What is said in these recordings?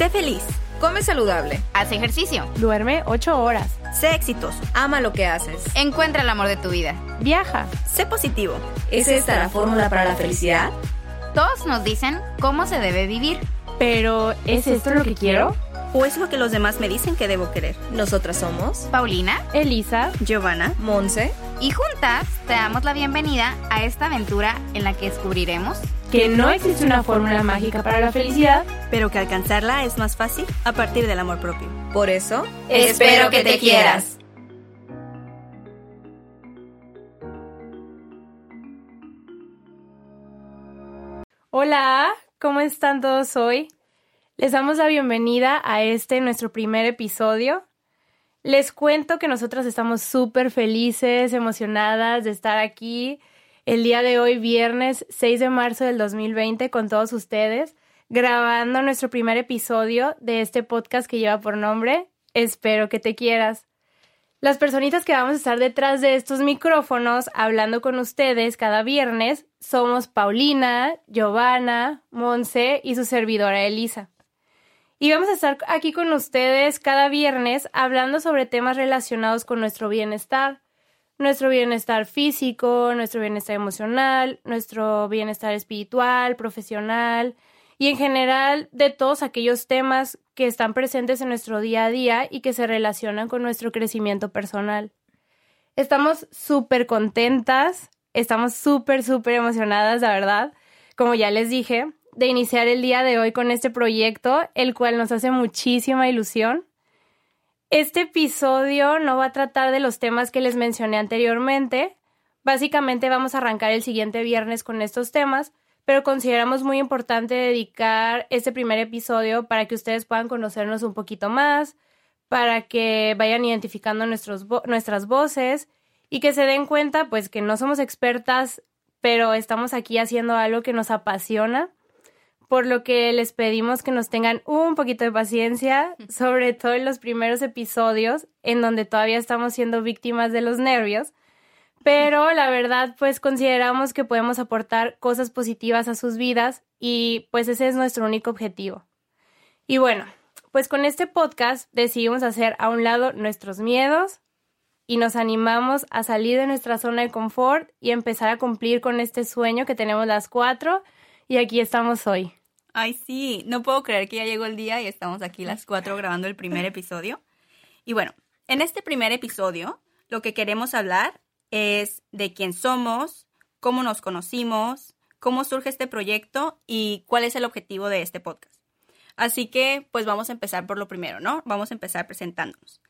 Sé feliz. Come saludable. Haz ejercicio. Duerme 8 horas. Sé exitoso. Ama lo que haces. Encuentra el amor de tu vida. Viaja. Sé positivo. ¿Es esta la fórmula para la felicidad? Todos nos dicen cómo se debe vivir. Pero, ¿es esto lo que quiero? ¿O es lo que los demás me dicen que debo querer? Nosotras somos Paulina, Elisa, Giovanna, Monse. y juntas te damos la bienvenida a esta aventura en la que descubriremos que no existe una fórmula mágica para la felicidad, pero que alcanzarla es más fácil a partir del amor propio. Por eso, Espero que te quieras. Hola, ¿cómo están todos hoy? Les damos la bienvenida a este nuestro primer episodio. Les cuento que nosotras estamos súper felices, emocionadas de estar aquí el día de hoy, viernes 6 de marzo del 2020, con todos ustedes, grabando nuestro primer episodio de este podcast que lleva por nombre Espero que te quieras. Las personitas que vamos a estar detrás de estos micrófonos hablando con ustedes cada viernes somos Paulina, Giovanna, Monse y su servidora Elisa. Y vamos a estar aquí con ustedes cada viernes hablando sobre temas relacionados con nuestro bienestar, nuestro bienestar físico, nuestro bienestar emocional, nuestro bienestar espiritual, profesional y en general de todos aquellos temas que están presentes en nuestro día a día y que se relacionan con nuestro crecimiento personal. Estamos súper contentas, estamos súper, súper emocionadas, la verdad, como ya les dije, de iniciar el día de hoy con este proyecto, el cual nos hace muchísima ilusión. Este episodio no va a tratar de los temas que les mencioné anteriormente. Básicamente vamos a arrancar el siguiente viernes con estos temas, pero consideramos muy importante dedicar este primer episodio para que ustedes puedan conocernos un poquito más, para que vayan identificando nuestras voces y que se den cuenta pues que no somos expertas, pero estamos aquí haciendo algo que nos apasiona, por lo que les pedimos que nos tengan un poquito de paciencia, sobre todo en los primeros episodios en donde todavía estamos siendo víctimas de los nervios pero la verdad pues consideramos que podemos aportar cosas positivas a sus vidas y pues ese es nuestro único objetivo. Y bueno, pues con este podcast decidimos hacer a un lado nuestros miedos y nos animamos a salir de nuestra zona de confort y empezar a cumplir con este sueño que tenemos las cuatro y aquí estamos hoy. Ay, sí, no puedo creer que ya llegó el día y estamos aquí las cuatro grabando el primer episodio. Y bueno, en este primer episodio lo que queremos hablar es de quién somos, cómo nos conocimos, cómo surge este proyecto y cuál es el objetivo de este podcast. Así que, pues vamos a empezar por lo primero, ¿no? Vamos a empezar presentándonos.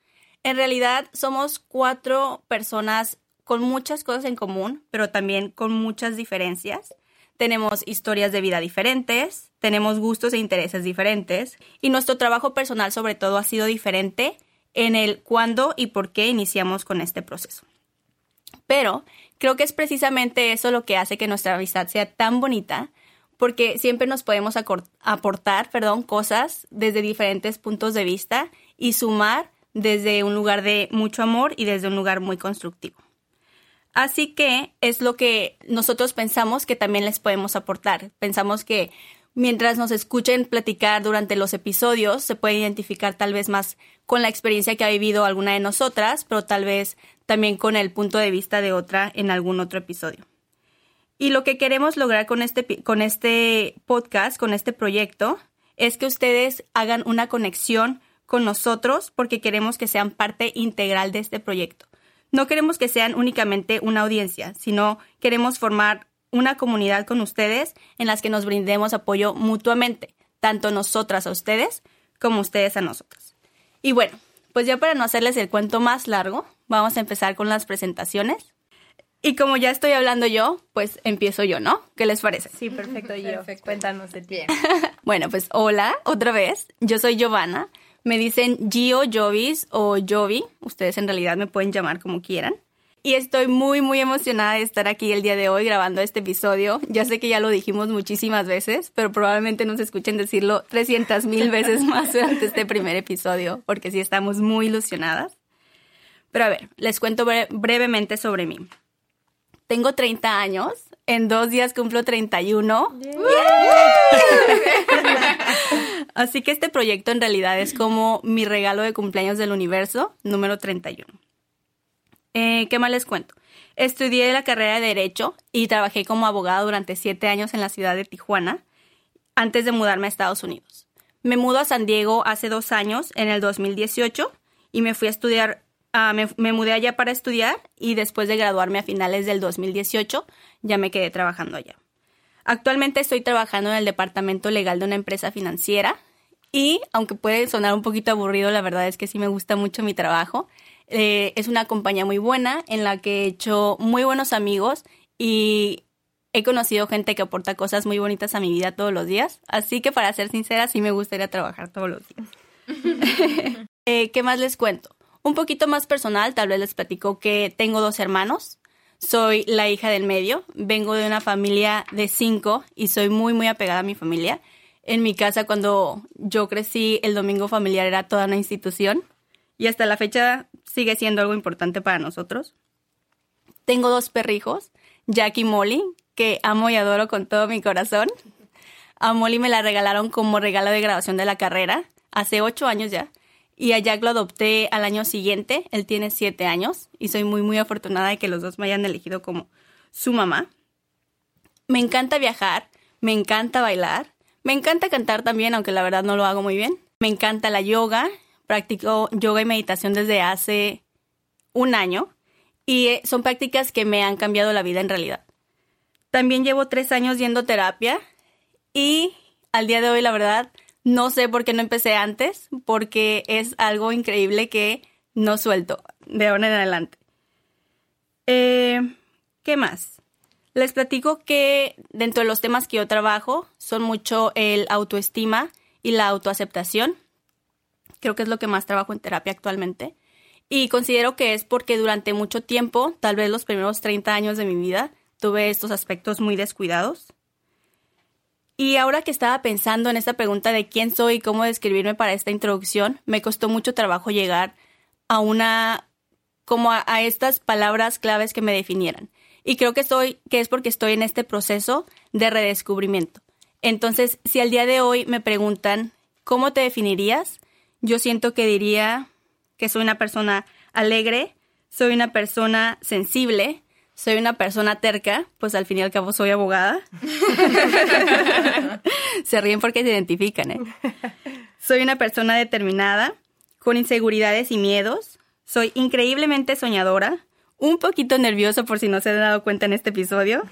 En realidad, somos cuatro personas con muchas cosas en común, pero también con muchas diferencias. Tenemos historias de vida diferentes, tenemos gustos e intereses diferentes, y nuestro trabajo personal sobre todo ha sido diferente en el cuándo y por qué iniciamos con este proceso. Pero creo que es precisamente eso lo que hace que nuestra amistad sea tan bonita, porque siempre nos podemos aportar, perdón, cosas desde diferentes puntos de vista y sumar desde un lugar de mucho amor y desde un lugar muy constructivo. Así que es lo que nosotros pensamos que también les podemos aportar. Pensamos que mientras nos escuchen platicar durante los episodios, se puede identificar tal vez más con la experiencia que ha vivido alguna de nosotras, pero tal vez también con el punto de vista de otra en algún otro episodio. Y lo que queremos lograr con este, con este podcast, con este proyecto, es que ustedes hagan una conexión con nosotros porque queremos que sean parte integral de este proyecto. No queremos que sean únicamente una audiencia, sino queremos formar una comunidad con ustedes en las que nos brindemos apoyo mutuamente, tanto nosotras a ustedes como ustedes a nosotras. Y bueno, pues ya para no hacerles el cuento más largo, vamos a empezar con las presentaciones. Y como ya estoy hablando yo, pues empiezo yo, ¿no? ¿Qué les parece? Sí, perfecto, yo. Cuéntanos de ti. bueno, pues hola, otra vez. Yo soy Giovanna. Me dicen Gio, Jovis o Jovi. Ustedes en realidad me pueden llamar como quieran. Y estoy muy, muy emocionada de estar aquí el día de hoy grabando este episodio. Ya sé que ya lo dijimos muchísimas veces, pero probablemente nos escuchen decirlo 300 mil veces más durante este primer episodio, porque sí estamos muy ilusionadas. Pero a ver, les cuento brevemente sobre mí. Tengo 30 años, en dos días cumplo 31. Así que este proyecto en realidad es como mi regalo de cumpleaños del universo, número 31. Eh, ¿Qué más les cuento? Estudié la carrera de Derecho y trabajé como abogada durante siete años en la ciudad de Tijuana antes de mudarme a Estados Unidos. Me mudo a San Diego hace dos años, en el 2018, y me fui a estudiar, ah, me, me mudé allá para estudiar y después de graduarme a finales del 2018 ya me quedé trabajando allá. Actualmente estoy trabajando en el departamento legal de una empresa financiera y aunque puede sonar un poquito aburrido, la verdad es que sí me gusta mucho mi trabajo. Eh, es una compañía muy buena en la que he hecho muy buenos amigos y he conocido gente que aporta cosas muy bonitas a mi vida todos los días. Así que para ser sincera, sí me gustaría trabajar todos los días. Eh, ¿Qué más les cuento? Un poquito más personal, tal vez les platico que tengo dos hermanos. Soy la hija del medio, vengo de una familia de cinco y soy muy, muy apegada a mi familia. En mi casa, cuando yo crecí, el domingo familiar era toda una institución y hasta la fecha sigue siendo algo importante para nosotros. Tengo dos perrijos, Jack y Molly, que amo y adoro con todo mi corazón. A Molly me la regalaron como regalo de grabación de la carrera, hace ocho años ya. Y a Jack lo adopté al año siguiente, él tiene siete años, y soy muy, muy afortunada de que los dos me hayan elegido como su mamá. Me encanta viajar, me encanta bailar, me encanta cantar también, aunque la verdad no lo hago muy bien. Me encanta la yoga, practico yoga y meditación desde hace un año y eh, son prácticas que me han cambiado la vida en realidad. También llevo tres años yendo terapia y al día de hoy la verdad no sé por qué no empecé antes, porque es algo increíble que no suelto de ahora en adelante. Eh, ¿Qué más? Les platico que dentro de los temas que yo trabajo son mucho el autoestima y la autoaceptación. Creo que es lo que más trabajo en terapia actualmente. Y considero que es porque durante mucho tiempo, tal vez los primeros 30 años de mi vida, tuve estos aspectos muy descuidados. Y ahora que estaba pensando en esta pregunta de quién soy y cómo describirme para esta introducción, me costó mucho trabajo llegar a una como a, estas palabras claves que me definieran. Y creo que soy que es porque estoy en este proceso de redescubrimiento. Entonces, si al día de hoy me preguntan ¿cómo te definirías? Yo siento que diría que soy una persona alegre, soy una persona sensible, soy una persona terca, pues al fin y al cabo soy abogada. se ríen porque se identifican, ¿eh? Soy una persona determinada, con inseguridades y miedos. Soy increíblemente soñadora, un poquito nerviosa por si no se han dado cuenta en este episodio.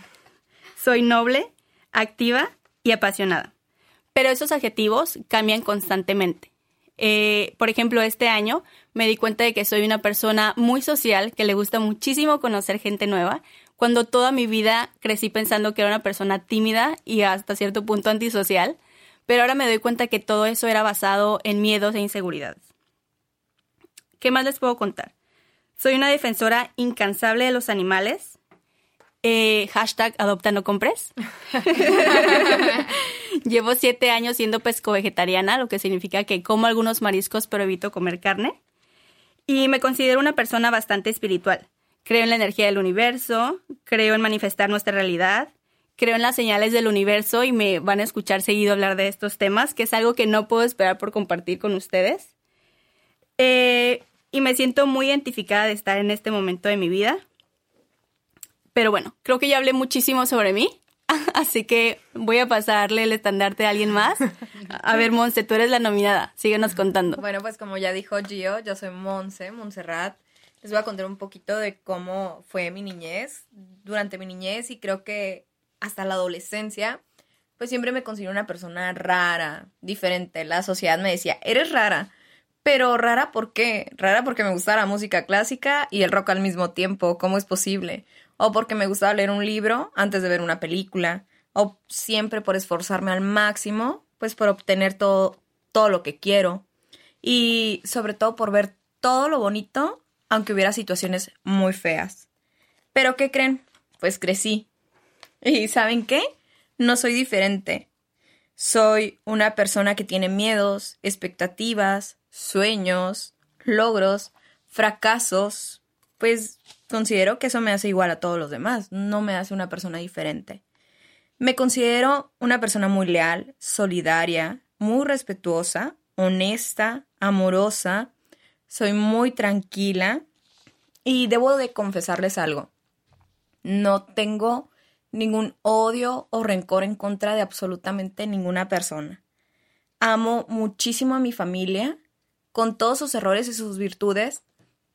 Soy noble, activa y apasionada. Pero esos adjetivos cambian constantemente. Eh, por ejemplo, este año me di cuenta de que soy una persona muy social, que le gusta muchísimo conocer gente nueva, cuando toda mi vida crecí pensando que era una persona tímida y hasta cierto punto antisocial, pero ahora me doy cuenta que todo eso era basado en miedos e inseguridades. ¿Qué más les puedo contar? Soy una defensora incansable de los animales. Eh, hashtag adopta no compres. Llevo siete años siendo pesco vegetariana, lo que significa que como algunos mariscos pero evito comer carne. Y me considero una persona bastante espiritual. Creo en la energía del universo, creo en manifestar nuestra realidad, creo en las señales del universo y me van a escuchar seguido hablar de estos temas, que es algo que no puedo esperar por compartir con ustedes. Eh, y me siento muy identificada de estar en este momento de mi vida. Pero bueno, creo que ya hablé muchísimo sobre mí. Así que voy a pasarle el estandarte a alguien más. A ver, Monse, tú eres la nominada. Síguenos contando. Bueno, pues como ya dijo Gio, yo soy Monse, Montserrat. Les voy a contar un poquito de cómo fue mi niñez, durante mi niñez y creo que hasta la adolescencia, pues siempre me considero una persona rara, diferente. La sociedad me decía, eres rara. Pero rara, ¿por qué? Rara porque me gusta la música clásica y el rock al mismo tiempo. ¿Cómo es posible? O porque me gustaba leer un libro antes de ver una película, o siempre por esforzarme al máximo, pues por obtener todo, todo lo que quiero, y sobre todo por ver todo lo bonito, aunque hubiera situaciones muy feas. Pero ¿qué creen? Pues crecí. ¿Y saben qué? No soy diferente. Soy una persona que tiene miedos, expectativas, sueños, logros, fracasos, pues considero que eso me hace igual a todos los demás, no me hace una persona diferente. Me considero una persona muy leal, solidaria, muy respetuosa, honesta, amorosa, soy muy tranquila y debo de confesarles algo. No tengo ningún odio o rencor en contra de absolutamente ninguna persona. Amo muchísimo a mi familia, con todos sus errores y sus virtudes,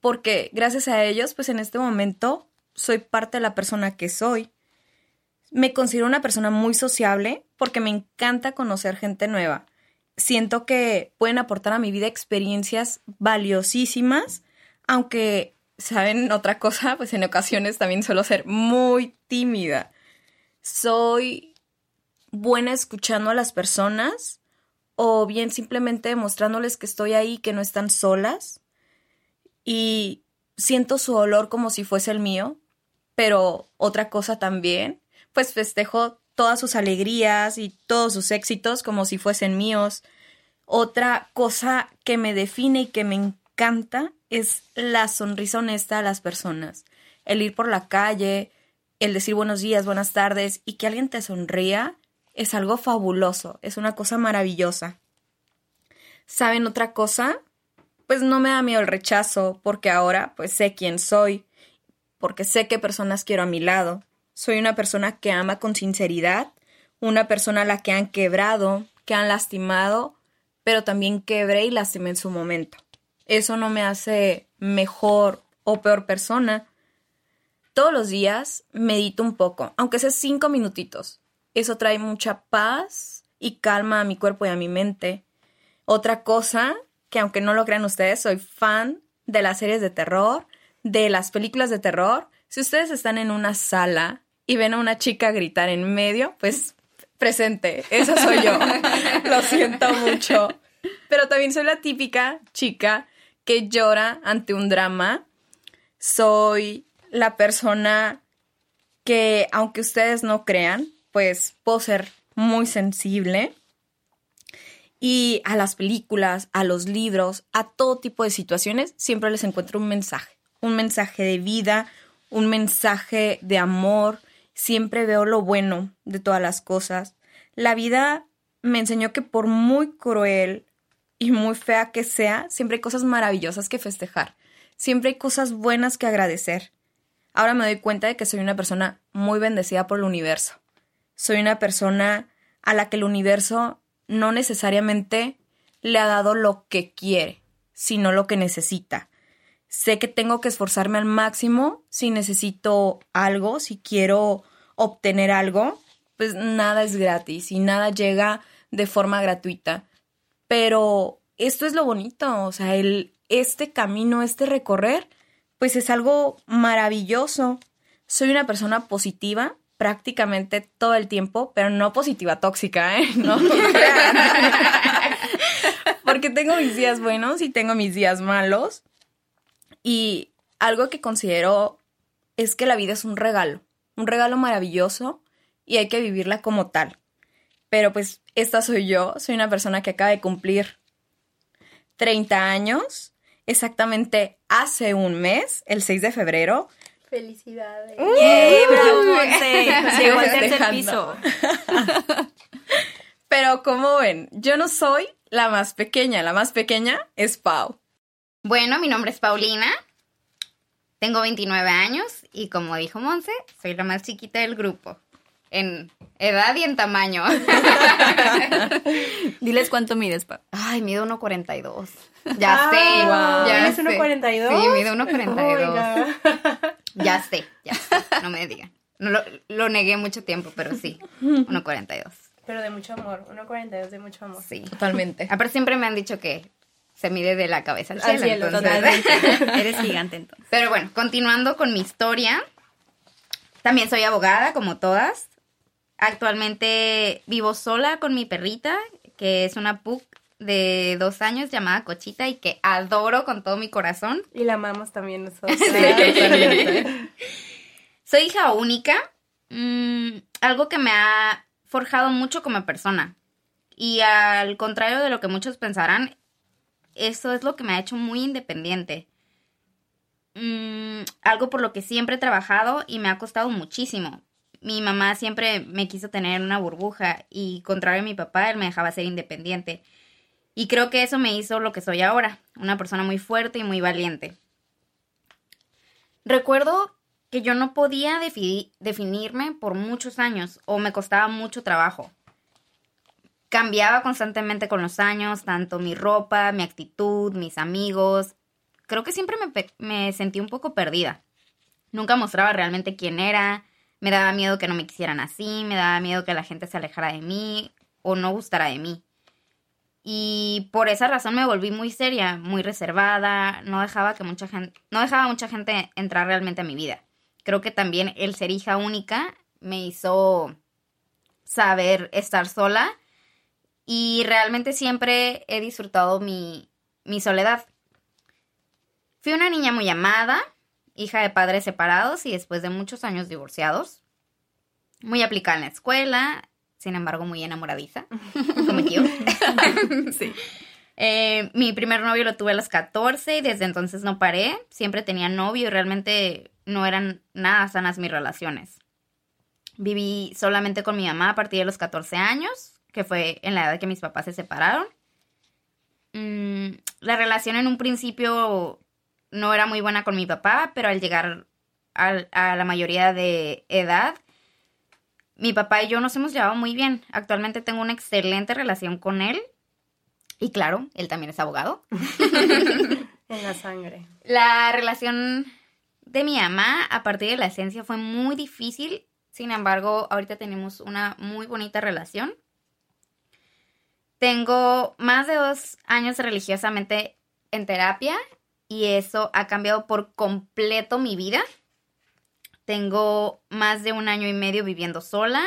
porque gracias a ellos, pues en este momento soy parte de la persona que soy. Me considero una persona muy sociable porque me encanta conocer gente nueva. Siento que pueden aportar a mi vida experiencias valiosísimas, aunque, ¿saben otra cosa? Pues en ocasiones también suelo ser muy tímida. Soy buena escuchando a las personas o bien simplemente mostrándoles que estoy ahí, que no están solas y siento su olor como si fuese el mío, pero otra cosa también, pues festejo todas sus alegrías y todos sus éxitos como si fuesen míos. Otra cosa que me define y que me encanta es la sonrisa honesta a las personas. El ir por la calle, el decir buenos días, buenas tardes y que alguien te sonría es algo fabuloso, es una cosa maravillosa. ¿Saben otra cosa? Pues no me da miedo el rechazo, porque ahora pues sé quién soy, porque sé qué personas quiero a mi lado. Soy una persona que ama con sinceridad, una persona a la que han quebrado, que han lastimado, pero también quebré y lastimé en su momento. Eso no me hace mejor o peor persona. Todos los días medito un poco, aunque sea cinco minutitos. Eso trae mucha paz y calma a mi cuerpo y a mi mente. Otra cosa, que aunque no lo crean ustedes, soy fan de las series de terror, de las películas de terror. Si ustedes están en una sala y ven a una chica gritar en medio, pues presente, esa soy yo. lo siento mucho. Pero también soy la típica chica que llora ante un drama. Soy la persona que, aunque ustedes no crean, pues puedo ser muy sensible. Y a las películas, a los libros, a todo tipo de situaciones, siempre les encuentro un mensaje. Un mensaje de vida, un mensaje de amor. Siempre veo lo bueno de todas las cosas. La vida me enseñó que por muy cruel y muy fea que sea, siempre hay cosas maravillosas que festejar. Siempre hay cosas buenas que agradecer. Ahora me doy cuenta de que soy una persona muy bendecida por el universo. Soy una persona a la que el universo no necesariamente le ha dado lo que quiere, sino lo que necesita. Sé que tengo que esforzarme al máximo si necesito algo, si quiero obtener algo, pues nada es gratis y nada llega de forma gratuita. Pero esto es lo bonito, o sea, el, este camino, este recorrer, pues es algo maravilloso. Soy una persona positiva, prácticamente todo el tiempo, pero no positiva tóxica, ¿eh? No. Porque tengo mis días buenos y tengo mis días malos. Y algo que considero es que la vida es un regalo, un regalo maravilloso y hay que vivirla como tal. Pero pues esta soy yo, soy una persona que acaba de cumplir 30 años, exactamente hace un mes, el 6 de febrero, Felicidades. ¡Yay, bravo, Monse! Llegó al tercer piso. Pero como ven, yo no soy la más pequeña, la más pequeña es Pau. Bueno, mi nombre es Paulina. Tengo 29 años y como dijo Monse, soy la más chiquita del grupo. En edad y en tamaño. Diles cuánto mides, Pau. Ay, mido 1.42. Ya Ah, sé. wow. Ya ¿Mides sé. 1.42? Sí, mido 1.42. Oiga. Ya sé, ya sé. No me digan. No lo, lo negué mucho tiempo, pero sí. 1.42. Pero de mucho amor. 1.42 de mucho amor. Sí. Totalmente. Aparte siempre me han dicho que se mide de la cabeza al Al cielo. cielo, entonces- Totalmente. Eres gigante entonces. Pero bueno, continuando con mi historia. También soy abogada, como todas. Actualmente vivo sola con mi perrita, que es una pug de dos años llamada Cochita y que adoro con todo mi corazón. Y la amamos también nosotros. Soy hija única, mm, algo que me ha forjado mucho como persona. Y al contrario de lo que muchos pensarán, eso es lo que me ha hecho muy independiente. Mm, algo por lo que siempre he trabajado y me ha costado muchísimo. Mi mamá siempre me quiso tener en una burbuja y contrario a mi papá, él me dejaba ser independiente. Y creo que eso me hizo lo que soy ahora, una persona muy fuerte y muy valiente. Recuerdo que yo no podía definirme por muchos años o me costaba mucho trabajo. Cambiaba constantemente con los años, tanto mi ropa, mi actitud, mis amigos. Creo que siempre me, me sentí un poco perdida. Nunca mostraba realmente quién era, me daba miedo que no me quisieran así, me daba miedo que la gente se alejara de mí o no gustara de mí. Y por esa razón me volví muy seria, muy reservada, no dejaba que mucha gente, no dejaba mucha gente entrar realmente a mi vida. Creo que también el ser hija única me hizo saber estar sola y realmente siempre he disfrutado mi, mi soledad. Fui una niña muy amada, hija de padres separados y después de muchos años divorciados. Muy aplicada en la escuela, sin embargo muy enamoradiza, como yo. sí. Eh, mi primer novio lo tuve a los 14 y desde entonces no paré. Siempre tenía novio y realmente no eran nada sanas mis relaciones. Viví solamente con mi mamá a partir de los 14 años, que fue en la edad que mis papás se separaron. Mm, la relación en un principio no era muy buena con mi papá, pero al llegar a la mayoría de edad, mi papá y yo nos hemos llevado muy bien. Actualmente tengo una excelente relación con él. Y claro, él también es abogado. en la sangre. La relación de mi mamá a partir de la esencia fue muy difícil. Sin embargo, ahorita tenemos una muy bonita relación. Tengo más de dos años religiosamente en terapia y eso ha cambiado por completo mi vida. Tengo más de un año y medio viviendo sola.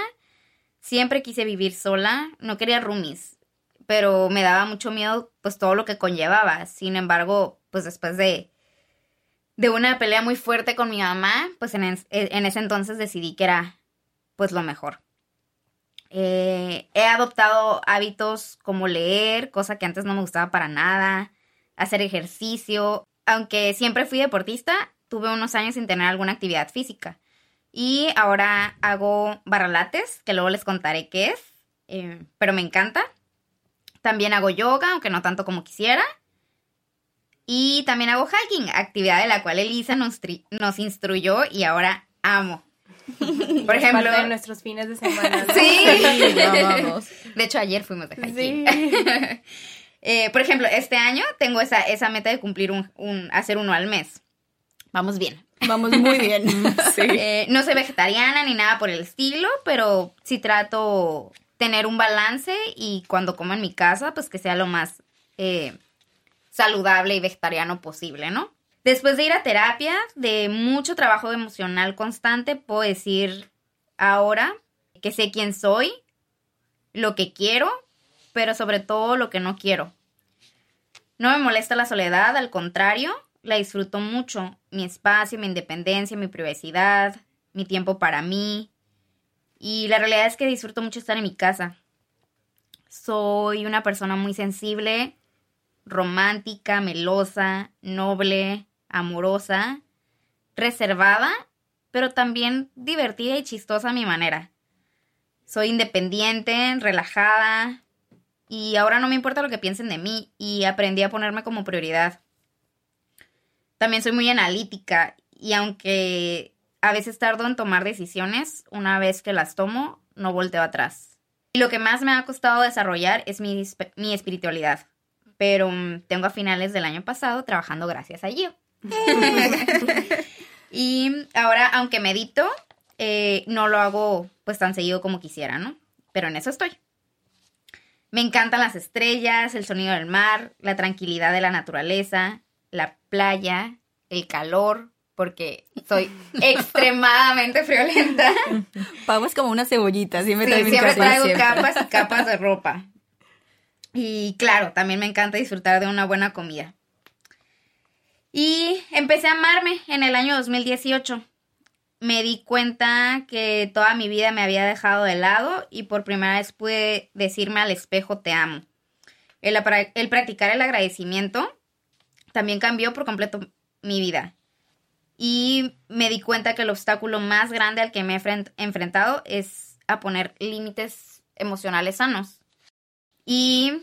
Siempre quise vivir sola. No quería roomies, pero me daba mucho miedo pues todo lo que conllevaba. Sin embargo, pues después de, de una pelea muy fuerte con mi mamá, pues en, en ese entonces decidí que era pues lo mejor. Eh, he adoptado hábitos como leer, cosa que antes no me gustaba para nada, hacer ejercicio. Aunque siempre fui deportista, tuve unos años sin tener alguna actividad física. Y ahora hago barralates, que luego les contaré qué es, eh, pero me encanta. También hago yoga, aunque no tanto como quisiera. Y también hago hiking, actividad de la cual Elisa nos, nos instruyó y ahora amo. Por ejemplo, de nuestros fines de semana. Sí, De hecho, ayer fuimos de hiking. Eh, por ejemplo, este año tengo esa, esa meta de cumplir un, un, hacer uno al mes. Vamos bien. Vamos muy bien. Eh, no soy vegetariana ni nada por el estilo, pero sí trato tener un balance y cuando como en mi casa, pues que sea lo más eh, saludable y vegetariano posible, ¿no? Después de ir a terapia, de mucho trabajo emocional constante, puedo decir ahora que sé quién soy, lo que quiero, pero sobre todo lo que no quiero. No me molesta la soledad, al contrario, la disfruto mucho. Mi espacio, mi independencia, mi privacidad, mi tiempo para mí. Y la realidad es que disfruto mucho estar en mi casa. Soy una persona muy sensible, romántica, melosa, noble, amorosa, reservada, pero también divertida y chistosa a mi manera. Soy independiente, relajada, y ahora no me importa lo que piensen de mí y aprendí a ponerme como prioridad. También soy muy analítica y aunque a veces tardo en tomar decisiones, una vez que las tomo, no volteo atrás. Y lo que más me ha costado desarrollar es mi, espiritualidad, pero mm, tengo a finales del año pasado trabajando gracias a Gio. y ahora, aunque medito, eh, no lo hago pues tan seguido como quisiera, ¿no? Pero en eso estoy. Me encantan las estrellas, el sonido del mar, la tranquilidad de la naturaleza, la playa, el calor, porque soy extremadamente friolenta. Pau como una cebollita, siempre, siempre traigo capas y capas de ropa. Y claro, también me encanta disfrutar de una buena comida. Y empecé a amarme en el año 2018. Me di cuenta que toda mi vida me había dejado de lado y por primera vez pude decirme al espejo te amo. El, el practicar el agradecimiento también cambió por completo mi vida. y me di cuenta que el obstáculo más grande al que me he enfrent- enfrentado es a poner límites emocionales sanos. Y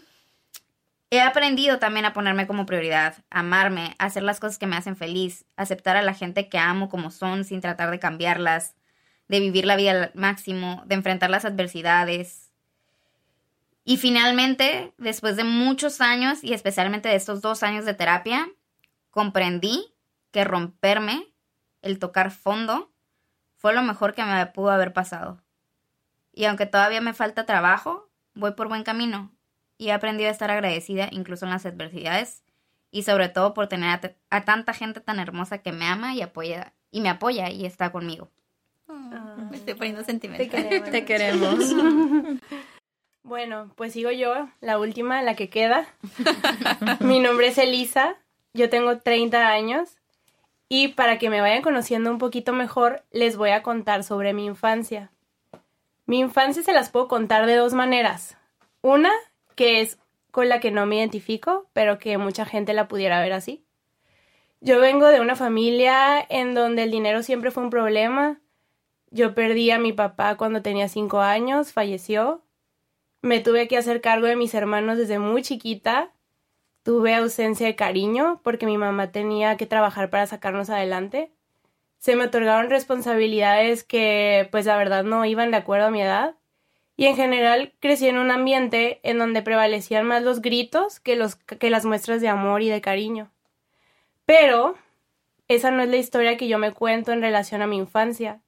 he aprendido también a ponerme como prioridad, amarme, hacer las cosas que me hacen feliz, aceptar a la gente que amo como son sin tratar de cambiarlas, de vivir la vida al máximo, de enfrentar las adversidades. Y finalmente, después de muchos años y especialmente de estos dos años de terapia, comprendí que romperme, el tocar fondo, fue lo mejor que me pudo haber pasado. Y aunque todavía me falta trabajo, voy por buen camino y he aprendido a estar agradecida incluso en las adversidades y sobre todo por tener a, tanta gente tan hermosa que me ama y apoya y me apoya y está conmigo. Me estoy poniendo Te sentimental. queremos. Te queremos. Bueno, pues sigo yo, la última, la que queda. Mi nombre es Elisa, yo tengo 30 años y para que me vayan conociendo un poquito mejor, les voy a contar sobre mi infancia. Mi infancia se las puedo contar de dos maneras. Una, que es con la que no me identifico, pero que mucha gente la pudiera ver así. Yo vengo de una familia en donde el dinero siempre fue un problema. Yo perdí a mi papá cuando tenía cinco años, falleció. Me tuve que hacer cargo de mis hermanos desde muy chiquita. Tuve ausencia de cariño porque mi mamá tenía que trabajar para sacarnos adelante. Se me otorgaron responsabilidades que, pues la verdad, no iban de acuerdo a mi edad. Y en general crecí en un ambiente en donde prevalecían más los gritos que, los, que las muestras de amor y de cariño. Pero esa no es la historia que yo me cuento en relación a mi infancia.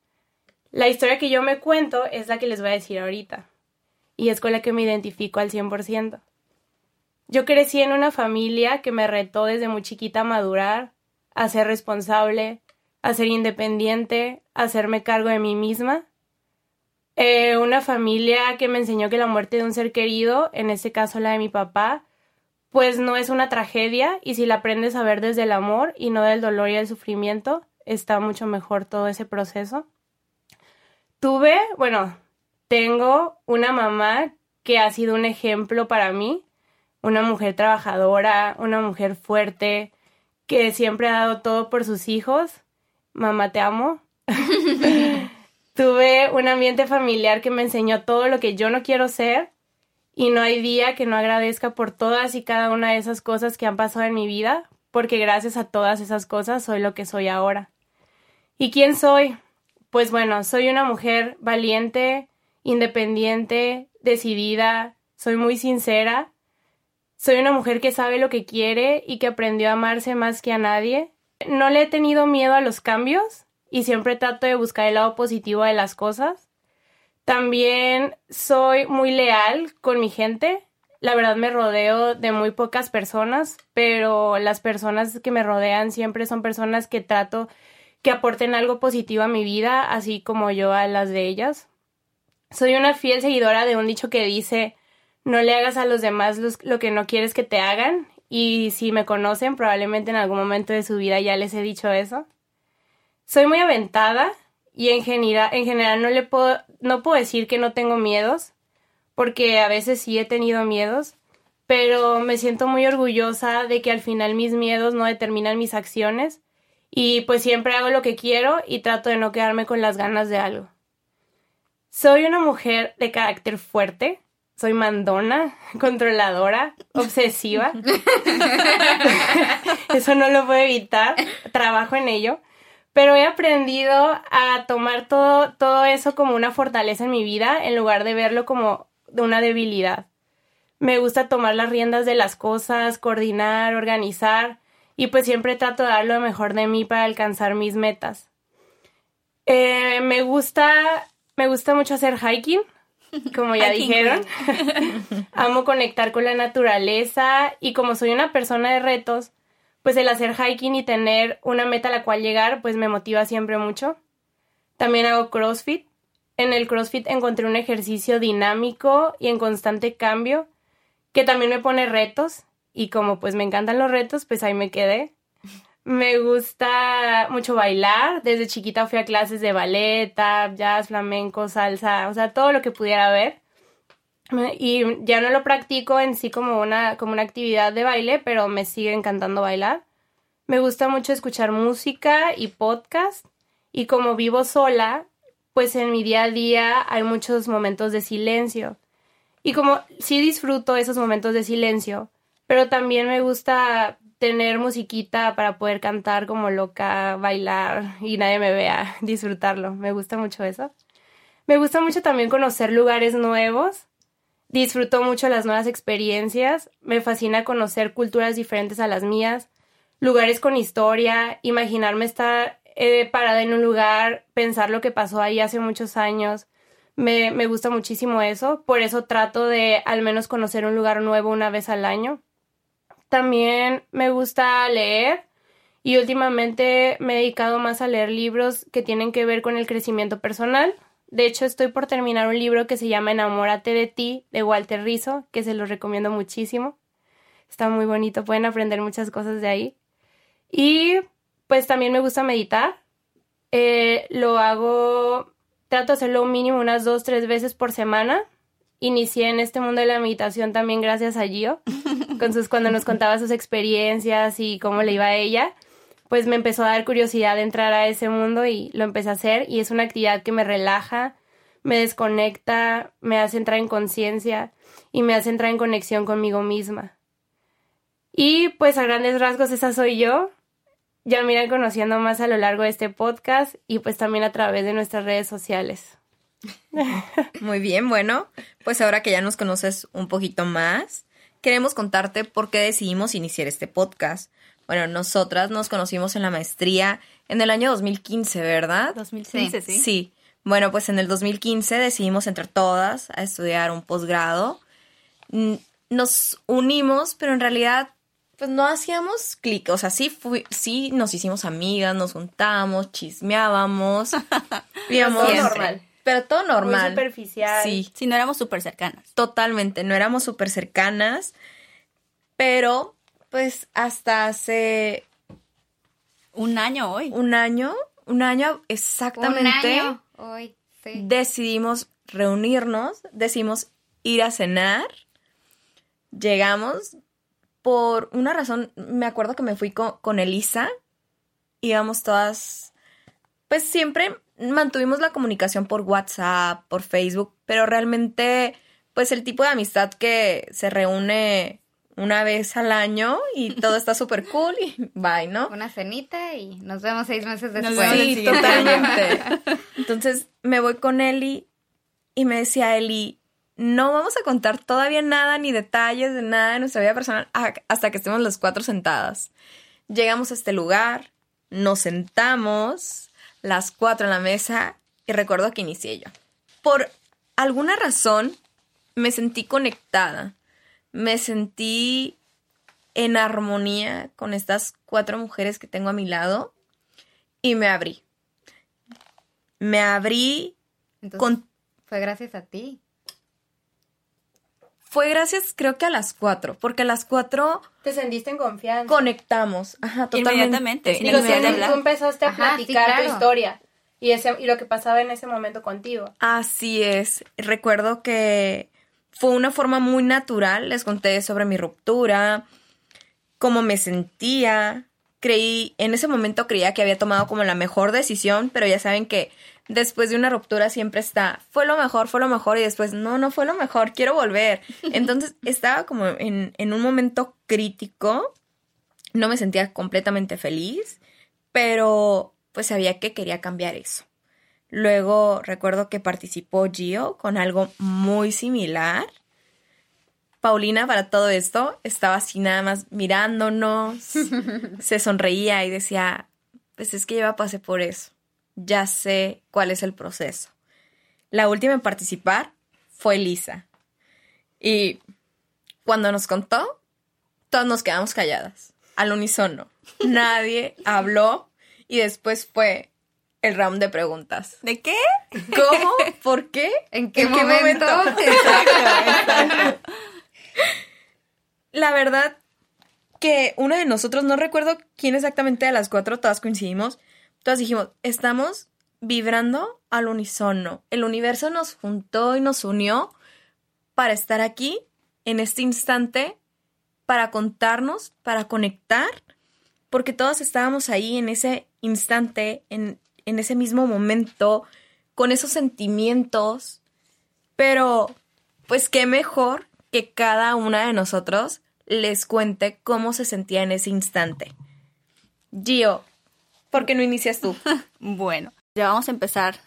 La historia que yo me cuento es la que les voy a decir ahorita y es con la que me identifico al 100%. Yo crecí en una familia que me retó desde muy chiquita a madurar, a ser responsable, a ser independiente, a hacerme cargo de mí misma. Eh, una familia que me enseñó que la muerte de un ser querido, en este caso la de mi papá, pues no es una tragedia y si la aprendes a ver desde el amor y no del dolor y el sufrimiento, está mucho mejor todo ese proceso. Tuve, bueno, tengo una mamá que ha sido un ejemplo para mí, una mujer trabajadora, una mujer fuerte, que siempre ha dado todo por sus hijos. Mamá, te amo. Tuve un ambiente familiar que me enseñó todo lo que yo no quiero ser y no hay día que no agradezca por todas y cada una de esas cosas que han pasado en mi vida, porque gracias a todas esas cosas soy lo que soy ahora. ¿Y quién soy? Pues bueno, soy una mujer valiente, independiente, decidida, soy muy sincera, soy una mujer que sabe lo que quiere y que aprendió a amarse más que a nadie. No le he tenido miedo a los cambios y siempre trato de buscar el lado positivo de las cosas. También soy muy leal con mi gente. La verdad me rodeo de muy pocas personas, pero las personas que me rodean siempre son personas que trato que aporten algo positivo a mi vida, así como yo a las de ellas. Soy una fiel seguidora de un dicho que dice, no le hagas a los demás lo que no quieres que te hagan, y si me conocen, probablemente en algún momento de su vida ya les he dicho eso. Soy muy aventada y en general, en general no le puedo, no puedo decir que no tengo miedos, porque a veces sí he tenido miedos, pero me siento muy orgullosa de que al final mis miedos no determinan mis acciones y pues siempre hago lo que quiero y trato de no quedarme con las ganas de algo. Soy una mujer de carácter fuerte, soy mandona, controladora, obsesiva. Eso no lo puedo evitar, trabajo en ello. Pero he aprendido a tomar todo, todo eso como una fortaleza en mi vida en lugar de verlo como de una debilidad. Me gusta tomar las riendas de las cosas, coordinar, organizar y pues siempre trato de dar lo mejor de mí para alcanzar mis metas. Eh, me gusta, me gusta mucho hacer hiking, como ya Hiking dijeron. Amo conectar con la naturaleza y como soy una persona de retos, pues el hacer hiking y tener una meta a la cual llegar, pues me motiva siempre mucho. También hago CrossFit. En el CrossFit encontré un ejercicio dinámico y en constante cambio que también me pone retos y como pues me encantan los retos, pues ahí me quedé. Me gusta mucho bailar. Desde chiquita fui a clases de ballet, tap, jazz, flamenco, salsa, o sea, todo lo que pudiera ver. Y ya no lo practico en sí como una, como una actividad de baile, pero me sigue encantando bailar. Me gusta mucho escuchar música y podcast. Y como vivo sola, pues en mi día a día hay muchos momentos de silencio. Y como sí disfruto esos momentos de silencio, pero también me gusta tener musiquita para poder cantar como loca, bailar y nadie me vea, disfrutarlo. Me gusta mucho eso. Me gusta mucho también conocer lugares nuevos. Disfruto mucho las nuevas experiencias. Me fascina conocer culturas diferentes a las mías, lugares con historia, imaginarme estar eh, parada en un lugar, pensar lo que pasó ahí hace muchos años. Me, me gusta muchísimo eso. Por eso trato de al menos conocer un lugar nuevo una vez al año. También me gusta leer y últimamente me he dedicado más a leer libros que tienen que ver con el crecimiento personal. De hecho, estoy por terminar un libro que se llama Enamórate de ti, de Walter Rizzo, que se lo recomiendo muchísimo. Está muy bonito, pueden aprender muchas cosas de ahí. Y pues también me gusta meditar. Eh, lo hago, trato de hacerlo mínimo unas dos, tres veces por semana. Inicié en este mundo de la meditación también gracias a Gio, con sus, cuando nos contaba sus experiencias y cómo le iba a ella pues me empezó a dar curiosidad de entrar a ese mundo y lo empecé a hacer y es una actividad que me relaja, me desconecta, me hace entrar en conciencia y me hace entrar en conexión conmigo misma. Y pues a grandes rasgos esa soy yo. Ya me irán conociendo más a lo largo de este podcast y pues también a través de nuestras redes sociales. Muy bien, bueno, pues ahora que ya nos conoces un poquito más, queremos contarte por qué decidimos iniciar este podcast. Bueno, nosotras nos conocimos en la maestría en el año 2015, ¿verdad? 2015, sí. Sí. Bueno, pues en el 2015 decidimos entre todas a estudiar un posgrado. Nos unimos, pero en realidad pues no hacíamos clic, o sea, sí, sí nos hicimos amigas, nos juntamos, chismeábamos, todo normal. Pero todo normal. Muy superficial. Sí. Sí, no éramos súper cercanas. Totalmente, no éramos súper cercanas, pero pues hasta hace... Un año hoy. Un año, un año exactamente. Un año hoy, sí. Decidimos reunirnos, decidimos ir a cenar. Llegamos por una razón, me acuerdo que me fui con, con Elisa, íbamos todas, pues siempre mantuvimos la comunicación por WhatsApp, por Facebook, pero realmente, pues el tipo de amistad que se reúne una vez al año y todo está súper cool y bye, ¿no? Una cenita y nos vemos seis meses después. Sí, totalmente. Entonces me voy con Eli y me decía Eli, no vamos a contar todavía nada ni detalles de nada de nuestra vida personal hasta que estemos las cuatro sentadas. Llegamos a este lugar, nos sentamos, las cuatro en la mesa y recuerdo que inicié yo. Por alguna razón me sentí conectada me sentí en armonía con estas cuatro mujeres que tengo a mi lado y me abrí. Me abrí con... Fue gracias a ti. Fue gracias creo que a las cuatro, porque a las cuatro... Te sentiste en confianza. Conectamos, ajá, totalmente. Inmediatamente. Tú empezaste a platicar tu historia y, ese, y lo que pasaba en ese momento contigo. Así es. Recuerdo que fue una forma muy natural, les conté sobre mi ruptura, cómo me sentía. Creí, en ese momento creía que había tomado como la mejor decisión, pero ya saben que después de una ruptura siempre está, fue lo mejor, fue lo mejor, y después, no, no fue lo mejor, quiero volver. Entonces estaba como en, en un momento crítico, no me sentía completamente feliz, pero pues sabía que quería cambiar eso. Luego recuerdo que participó Gio con algo muy similar. Paulina para todo esto estaba así nada más mirándonos, se sonreía y decía, pues es que yo ya pasé por eso, ya sé cuál es el proceso. La última en participar fue Lisa. Y cuando nos contó, todos nos quedamos calladas, al unísono. Nadie habló y después fue, el round de preguntas. ¿De qué? ¿Cómo? ¿Por qué? ¿En qué, momento? La verdad que uno de nosotros, no recuerdo quién exactamente de las cuatro, todas coincidimos, todas dijimos, estamos vibrando al unísono. El universo nos juntó y nos unió para estar aquí, en este instante, para contarnos, para conectar porque todos estábamos ahí en ese instante, en, en ese mismo momento, con esos sentimientos, pero pues qué mejor que cada una de nosotros les cuente cómo se sentía en ese instante. Gio, ¿por qué no inicias tú? Bueno, ya vamos a empezar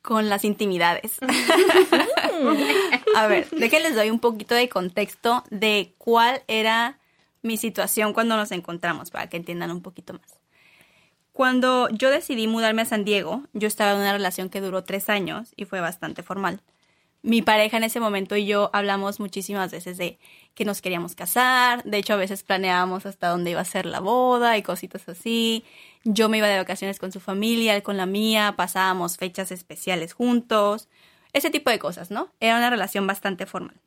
con las intimidades. a ver, déjenles doy un poquito de contexto de cuál era mi situación cuando nos encontramos, para que entiendan un poquito más. Cuando yo decidí mudarme a San Diego, yo estaba en una relación que duró tres años y fue bastante formal. Mi pareja en ese momento y yo hablamos muchísimas veces de que nos queríamos casar, de hecho a veces planeábamos hasta dónde iba a ser la boda y cositas así. Yo me iba de vacaciones con su familia, él con la mía, pasábamos fechas especiales juntos, ese tipo de cosas, ¿no? Era una relación bastante formal.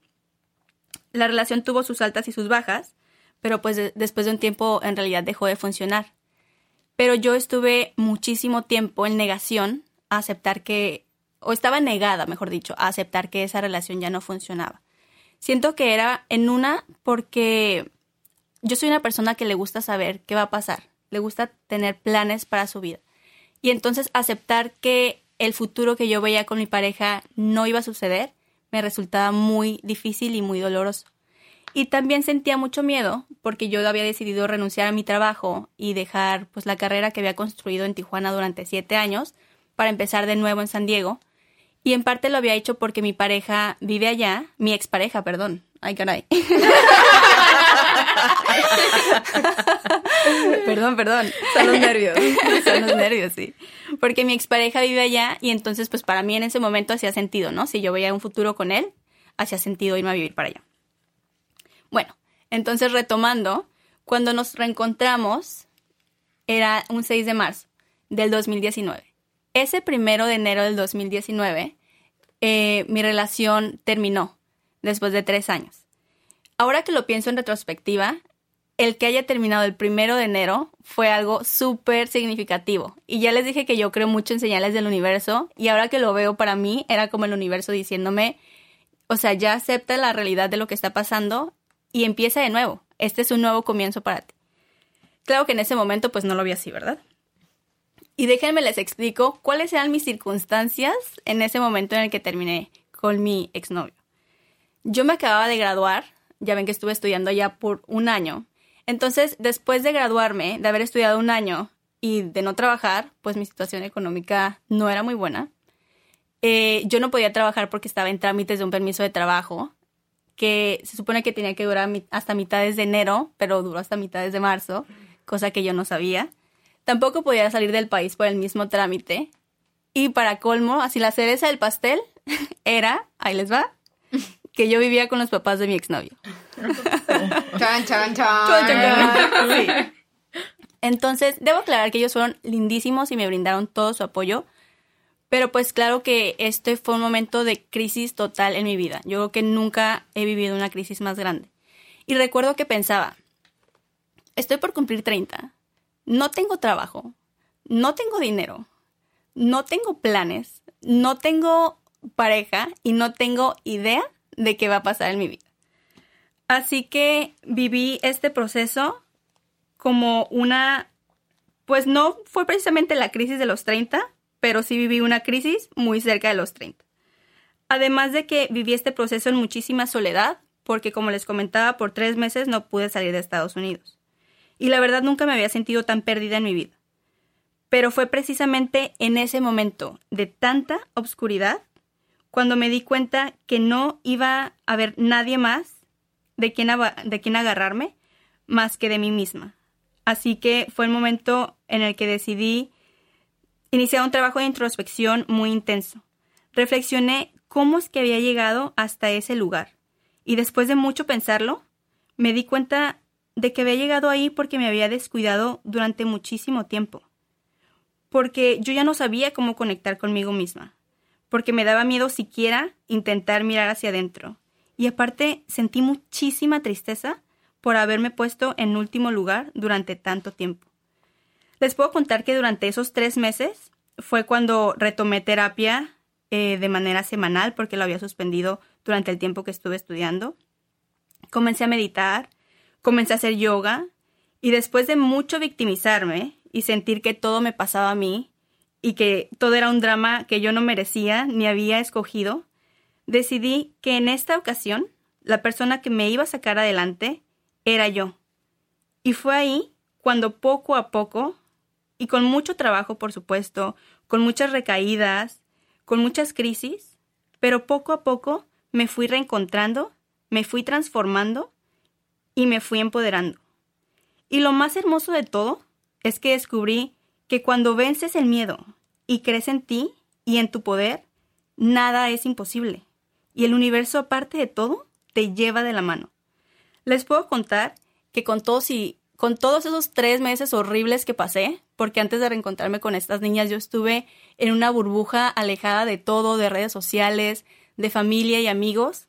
La relación tuvo sus altas y sus bajas, pero pues de- después de un tiempo en realidad dejó de funcionar. Pero yo estuve muchísimo tiempo en negación a aceptar que, o estaba negada, mejor dicho, a aceptar que esa relación ya no funcionaba. Siento que era en una porque yo soy una persona que le gusta saber qué va a pasar, le gusta tener planes para su vida. Y entonces aceptar que el futuro que yo veía con mi pareja no iba a suceder me resultaba muy difícil y muy doloroso. Y también sentía mucho miedo porque yo había decidido renunciar a mi trabajo y dejar pues la carrera que había construido en Tijuana durante siete años para empezar de nuevo en San Diego. Y en parte lo había hecho porque mi pareja vive allá, mi expareja, perdón. Ay, caray. perdón, perdón. Son los nervios. Son los nervios, sí. Porque mi expareja vive allá y entonces pues para mí en ese momento hacía sentido, ¿no? Si yo veía un futuro con él, hacía sentido irme a vivir para allá. Bueno, entonces retomando, cuando nos reencontramos era un 6 de marzo del 2019. Ese primero de enero del 2019, eh, mi relación terminó después de tres años. Ahora que lo pienso en retrospectiva, el que haya terminado el primero de enero fue algo súper significativo. Y ya les dije que yo creo mucho en señales del universo y ahora que lo veo para mí era como el universo diciéndome, o sea, ya acepta la realidad de lo que está pasando y empieza de nuevo. Este es un nuevo comienzo para ti. Claro que en ese momento pues no lo vi así, ¿verdad? Y déjenme les explico cuáles eran mis circunstancias en ese momento en el que terminé con mi exnovio. Yo me acababa de graduar, ya ven que estuve estudiando ya por un año. Entonces, después de graduarme, de haber estudiado un año y de no trabajar, pues mi situación económica no era muy buena. Eh, yo no podía trabajar porque estaba en trámites de un permiso de trabajo, que se supone que tenía que durar hasta mitades de enero, pero duró hasta mitades de marzo, cosa que yo no sabía. Tampoco podía salir del país por el mismo trámite. Y para colmo, así la cereza del pastel era, ahí les va, que yo vivía con los papás de mi exnovio. Chan, chan, chan. Sí. Entonces, debo aclarar que ellos fueron lindísimos y me brindaron todo su apoyo. Pero pues claro que este fue un momento de crisis total en mi vida. Yo creo que nunca he vivido una crisis más grande. Y recuerdo que pensaba, estoy por cumplir 30, no tengo trabajo, no tengo dinero, no tengo planes, no tengo pareja y no tengo idea de qué va a pasar en mi vida. Así que viví este proceso como una, pues no fue precisamente la crisis de los 30, pero sí viví una crisis muy cerca de los 30. Además de que viví este proceso en muchísima soledad, porque como les comentaba, por tres meses no pude salir de Estados Unidos. Y la verdad nunca me había sentido tan perdida en mi vida. Pero fue precisamente en ese momento de tanta obscuridad cuando me di cuenta que no iba a haber nadie más de quien, de quien agarrarme más que de mí misma. Así que fue el momento en el que decidí iniciar un trabajo de introspección muy intenso. Reflexioné cómo es que había llegado hasta ese lugar. Y después de mucho pensarlo, me di cuenta de que había llegado ahí porque me había descuidado durante muchísimo tiempo. Porque yo ya no sabía cómo conectar conmigo misma. Porque me daba miedo siquiera intentar mirar hacia adentro. Y aparte sentí muchísima tristeza por haberme puesto en último lugar durante tanto tiempo. Les puedo contar que durante esos tres meses fue cuando retomé terapia eh, de manera semanal porque lo había suspendido durante el tiempo que estuve estudiando. Comencé a meditar, comencé a hacer yoga Y después de mucho victimizarme y sentir que todo me pasaba a mí y que todo era un drama que yo no merecía ni había escogido, decidí que en esta ocasión la persona que me iba a sacar adelante era yo. Y fue ahí cuando poco a poco, y con mucho trabajo por supuesto, con muchas recaídas, con muchas crisis, pero poco a poco me fui reencontrando, me fui transformando y me fui empoderando. Y lo más hermoso de todo es que descubrí que cuando vences el miedo y crees en ti y en tu poder, nada es imposible. Y el universo, aparte de todo, te lleva de la mano. Les puedo contar que con todos y con todos esos tres meses horribles que pasé, porque antes de reencontrarme con estas niñas yo estuve en una burbuja alejada de todo, de redes sociales, de familia y amigos.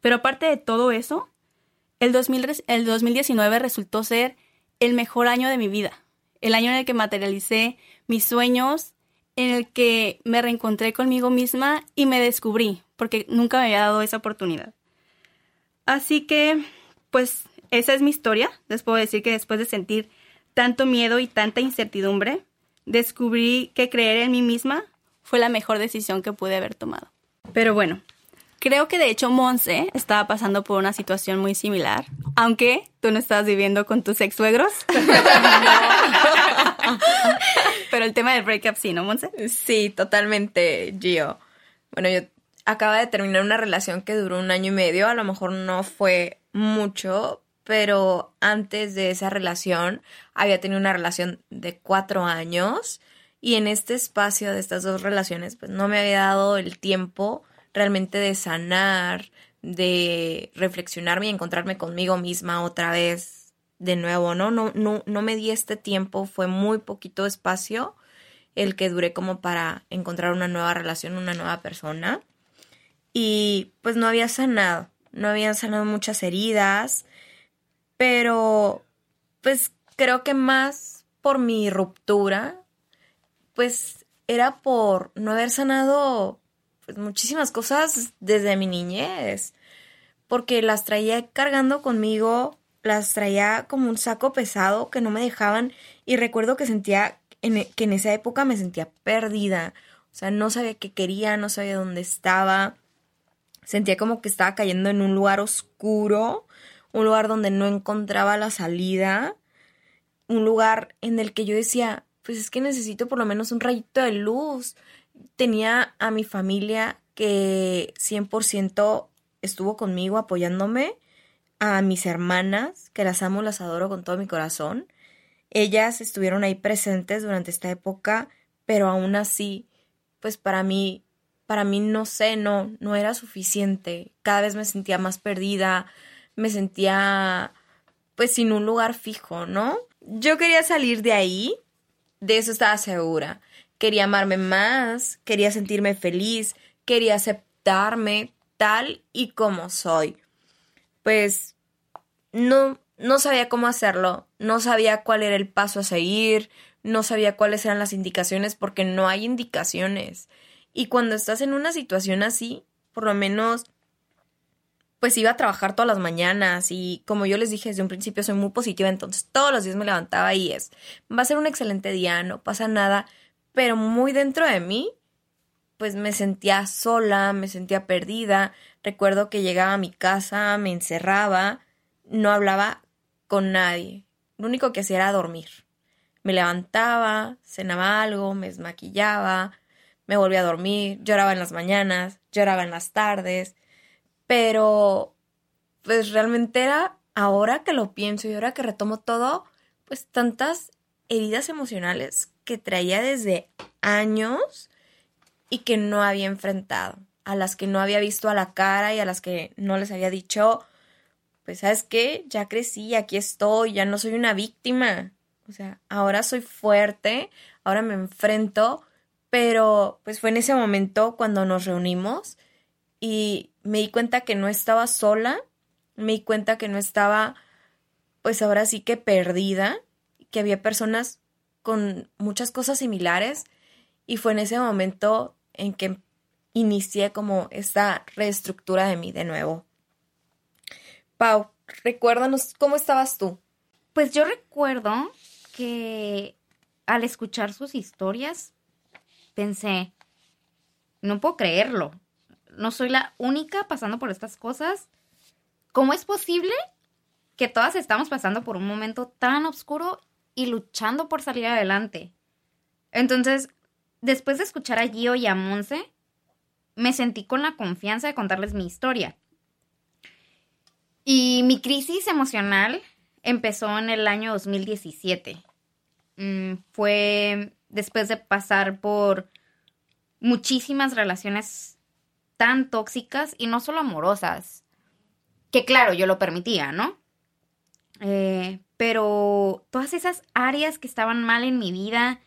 Pero aparte de todo eso, el, el 2019 resultó ser el mejor año de mi vida, el año en el que materialicé mis sueños, en el que me reencontré conmigo misma y me descubrí, porque nunca me había dado esa oportunidad. Así que, pues, esa es mi historia. Les puedo decir que después de sentir tanto miedo y tanta incertidumbre, descubrí que creer en mí misma fue la mejor decisión que pude haber tomado. Pero bueno, creo que de hecho Monse estaba pasando por una situación muy similar, aunque tú no estabas viviendo con tus ex suegros. Pero el tema del breakup sí, ¿no, Monse? Sí, totalmente, Gio. Bueno, yo acaba de terminar una relación que duró un año y medio, a lo mejor no fue mucho, pero antes de esa relación había tenido una relación de cuatro años y en este espacio de estas dos relaciones pues no me había dado el tiempo realmente de sanar, de reflexionarme y encontrarme conmigo misma otra vez de nuevo, ¿no? No, no, no me di este tiempo, fue muy poquito espacio el que duré como para encontrar una nueva relación, una nueva persona. Y pues no había sanado, no había sanado muchas heridas, pero pues creo que más por mi ruptura, pues era por no haber sanado pues, muchísimas cosas desde mi niñez, porque las traía cargando conmigo, las traía como un saco pesado que no me dejaban y recuerdo que sentía en, que en esa época me sentía perdida, o sea, no sabía qué quería, no sabía dónde estaba, sentía como que estaba cayendo en un lugar oscuro un lugar donde no encontraba la salida, un lugar en el que yo decía, pues es que necesito por lo menos un rayito de luz. Tenía a mi familia que 100% estuvo conmigo apoyándome, a mis hermanas, que las amo, las adoro con todo mi corazón. Ellas estuvieron ahí presentes durante esta época, pero aún así, pues para mí, para mí no sé, no, no era suficiente. Cada vez me sentía más perdida, me sentía pues sin un lugar fijo, ¿no? Yo quería salir de ahí, de eso estaba segura. Quería amarme más, quería sentirme feliz, quería aceptarme tal y como soy. Pues no no sabía cómo hacerlo, no sabía cuál era el paso a seguir, no sabía cuáles eran las indicaciones porque no hay indicaciones. Y cuando estás en una situación así, por lo menos pues iba a trabajar todas las mañanas y como yo les dije desde un principio soy muy positiva, entonces todos los días me levantaba y es, va a ser un excelente día, no pasa nada, pero muy dentro de mí, pues me sentía sola, me sentía perdida, recuerdo que llegaba a mi casa, me encerraba, no hablaba con nadie, lo único que hacía era dormir. Me levantaba, cenaba algo, me desmaquillaba, me volvía a dormir, lloraba en las mañanas, lloraba en las tardes, pero, pues realmente era, ahora que lo pienso y ahora que retomo todo, pues tantas heridas emocionales que traía desde años y que no había enfrentado, a las que no había visto a la cara y a las que no les había dicho, pues sabes qué, ya crecí, aquí estoy, ya no soy una víctima. O sea, ahora soy fuerte, ahora me enfrento, pero pues fue en ese momento cuando nos reunimos y me di cuenta que no estaba sola, me di cuenta que no estaba, pues ahora sí que perdida, que había personas con muchas cosas similares y fue en ese momento en que inicié como esta reestructura de mí de nuevo. Pau, recuérdanos cómo estabas tú. Pues yo recuerdo que al escuchar sus historias pensé, no puedo creerlo. No soy la única pasando por estas cosas. ¿Cómo es posible que todas estamos pasando por un momento tan oscuro y luchando por salir adelante? Entonces, después de escuchar a Gio y a Monse, me sentí con la confianza de contarles mi historia. Y mi crisis emocional empezó en el año 2017. Mm, fue después de pasar por muchísimas relaciones tan tóxicas y no solo amorosas, que claro, yo lo permitía, ¿no? Eh, pero todas esas áreas que estaban mal en mi vida,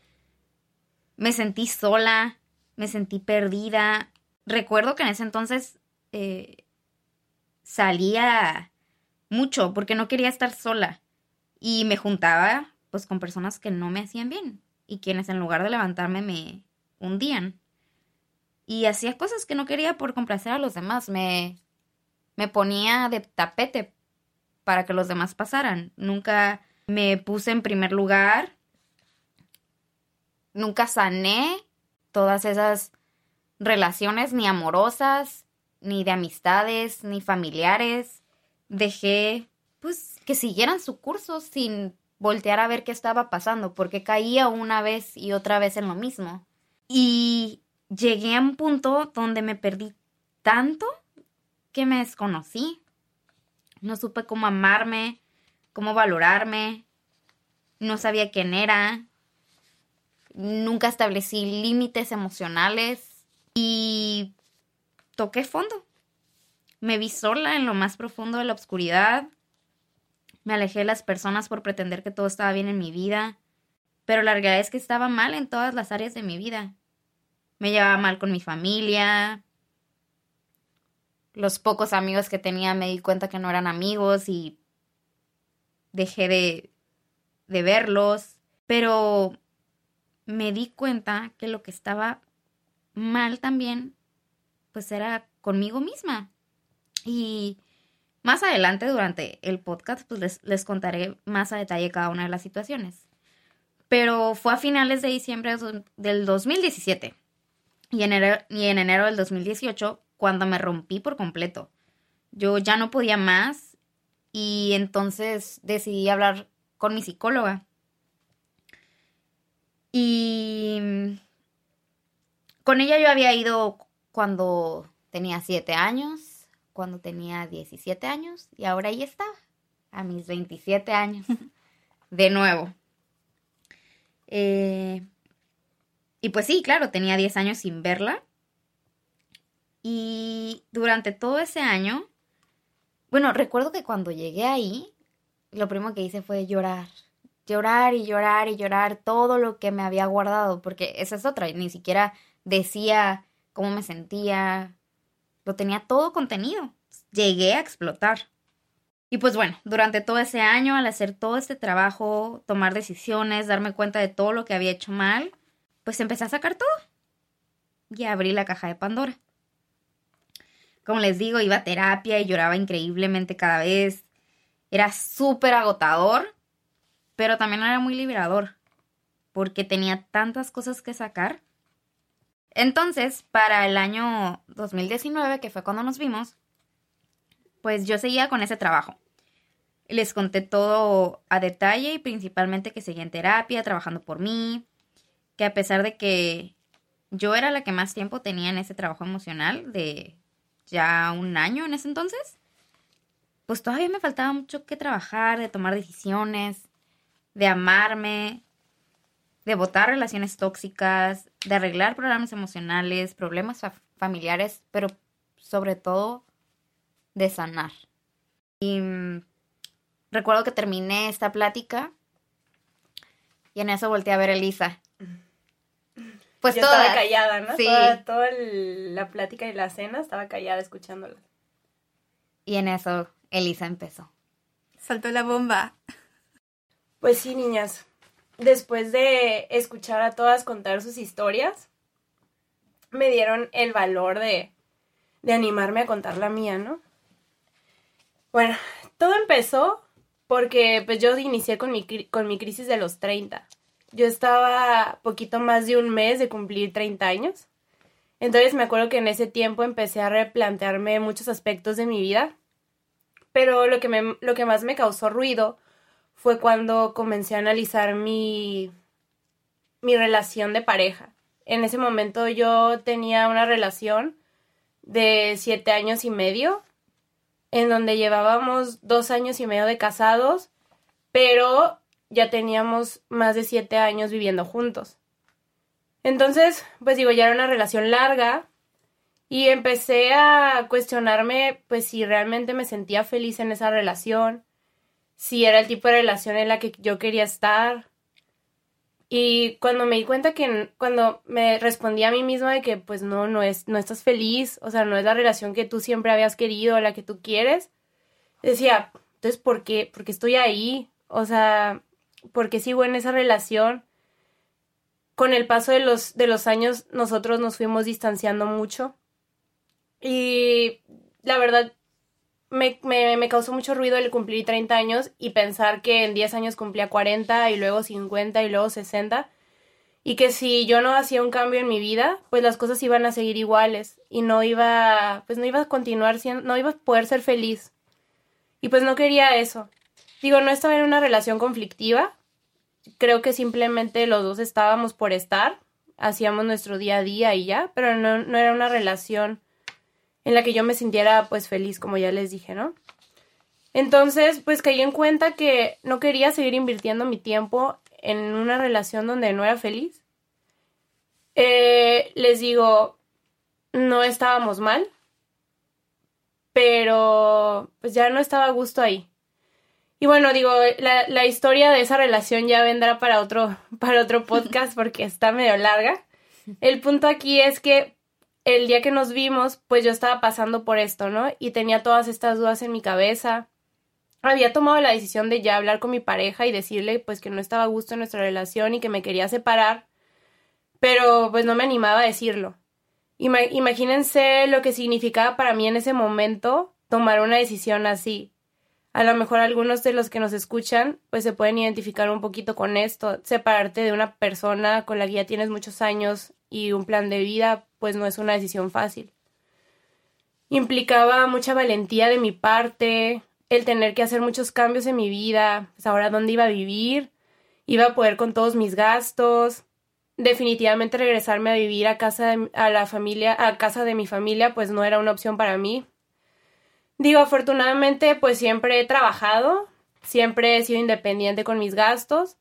me sentí sola, me sentí perdida. Recuerdo que en ese entonces eh, salía mucho porque no quería estar sola y me juntaba pues con personas que no me hacían bien y quienes en lugar de levantarme me hundían y hacía cosas que no quería por complacer a los demás. Me, me ponía de tapete para que los demás pasaran. Nunca me puse en primer lugar. Nunca sané todas esas relaciones ni amorosas, ni de amistades, ni familiares. Dejé pues que siguieran su curso sin voltear a ver qué estaba pasando, porque caía una vez y otra vez en lo mismo. Y llegué a un punto donde me perdí tanto que me desconocí. No supe cómo amarme, cómo valorarme, no sabía quién era, nunca establecí límites emocionales y toqué fondo. Me vi sola en lo más profundo de la oscuridad. Me alejé de las personas por pretender que todo estaba bien en mi vida, pero la realidad es que estaba mal en todas las áreas de mi vida me llevaba mal con mi familia. Los pocos amigos que tenía me di cuenta que no eran amigos y dejé de, de verlos. Pero me di cuenta que lo que estaba mal también, pues era conmigo misma. Y más adelante, durante el podcast, pues les, les, contaré más a detalle cada una de las situaciones. Pero fue a finales de diciembre del 2017 y en, enero, y en enero del 2018 cuando me rompí por completo. Yo ya no podía más y entonces decidí hablar con mi psicóloga. Y con ella yo había ido cuando tenía 7 años, cuando tenía 17 años y ahora ahí estaba, a mis 27 años, de nuevo. Eh, y pues sí, claro, tenía 10 años sin verla. Y durante todo ese año, bueno, recuerdo que cuando llegué ahí, lo primero que hice fue llorar. Llorar y llorar y llorar todo lo que me había guardado, porque esa es otra, ni siquiera decía cómo me sentía, lo tenía todo contenido. Llegué a explotar. Y pues bueno, durante todo ese año, al hacer todo este trabajo, tomar decisiones, darme cuenta de todo lo que había hecho mal, pues empecé a sacar todo. Y abrí la caja de Pandora. Como les digo, iba a terapia y lloraba increíblemente cada vez. Era súper agotador, pero también era muy liberador, porque tenía tantas cosas que sacar. Entonces, para el año 2019, que fue cuando nos vimos, pues yo seguía con ese trabajo. Les conté todo a detalle y principalmente que seguía en terapia, trabajando por mí, que a pesar de que yo era la que más tiempo tenía en ese trabajo emocional, de ya un año en ese entonces, pues todavía me faltaba mucho que trabajar, de tomar decisiones, de amarme, de votar relaciones tóxicas, de arreglar problemas emocionales, problemas familiares, pero sobre todo de sanar. Y mm, recuerdo que terminé esta plática y en eso volteé a ver a Elisa pues estaba callada, ¿no? Sí. Toda, la plática y la cena estaba callada escuchándola. Y en eso Elisa empezó. Saltó la bomba. Pues sí, niñas. Después de escuchar a todas contar sus historias, me dieron el valor de, de animarme a contar la mía, ¿no? Bueno, todo empezó porque pues yo inicié con mi, con mi crisis de los 30. Yo estaba poquito más de un mes de cumplir 30 años. Entonces me acuerdo que en ese tiempo empecé a replantearme muchos aspectos de mi vida. Pero lo que, me, lo que más me causó ruido fue cuando comencé a analizar mi, mi relación de pareja. En ese momento yo tenía una relación de siete años y medio, en donde llevábamos dos años y medio de casados, pero ya teníamos más de siete años viviendo juntos. Entonces, pues digo, ya era una relación larga y empecé a cuestionarme, pues si realmente me sentía feliz en esa relación, si era el tipo de relación en la que yo quería estar. Y cuando me di cuenta que cuando me respondí a mí misma de que pues no, no es, no estás feliz, o sea, no es la relación que tú siempre habías querido, la que tú quieres, decía, entonces, ¿por qué? Porque estoy ahí, o sea, ¿por qué sigo en esa relación? Con el paso de los, de los años, nosotros nos fuimos distanciando mucho. Y la verdad, me, me, me, causó mucho ruido el cumplir 30 años y pensar que en 10 años cumplía 40 y luego 50 y luego 60 y que si yo no hacía un cambio en mi vida, pues las cosas iban a seguir iguales y no iba, pues no iba a continuar siendo, no iba a poder ser feliz. Y pues no quería eso. Digo, no estaba en una relación conflictiva. Creo que simplemente los dos estábamos por estar, hacíamos nuestro día a día y ya, pero no, no era una relación en la que yo me sintiera pues feliz, como ya les dije, ¿no? Entonces, pues caí en cuenta que no quería seguir invirtiendo mi tiempo en una relación donde no era feliz. Eh, les digo, no estábamos mal, pero pues ya no estaba a gusto ahí. Y bueno, digo, la, la historia de esa relación ya vendrá para otro, para otro podcast porque está medio larga. El punto aquí es que el día que nos vimos, pues yo estaba pasando por esto, ¿no? Y tenía todas estas dudas en mi cabeza. Había tomado la decisión de ya hablar con mi pareja y decirle pues que no estaba a gusto en nuestra relación y que me quería separar, pero pues no me animaba a decirlo. Ima imagínense lo que significaba para mí en ese momento tomar una decisión así. A lo mejor algunos de los que nos escuchan pues se pueden identificar un poquito con esto, separarte de una persona con la que ya tienes muchos años y un plan de vida pues no es una decisión fácil. Implicaba mucha valentía de mi parte, el tener que hacer muchos cambios en mi vida, pues ahora dónde iba a vivir, iba a poder con todos mis gastos, definitivamente regresarme a vivir a casa de, a la familia, a casa de mi familia, pues no era una opción para mí. Digo, afortunadamente, pues siempre he trabajado, siempre he sido independiente con mis gastos,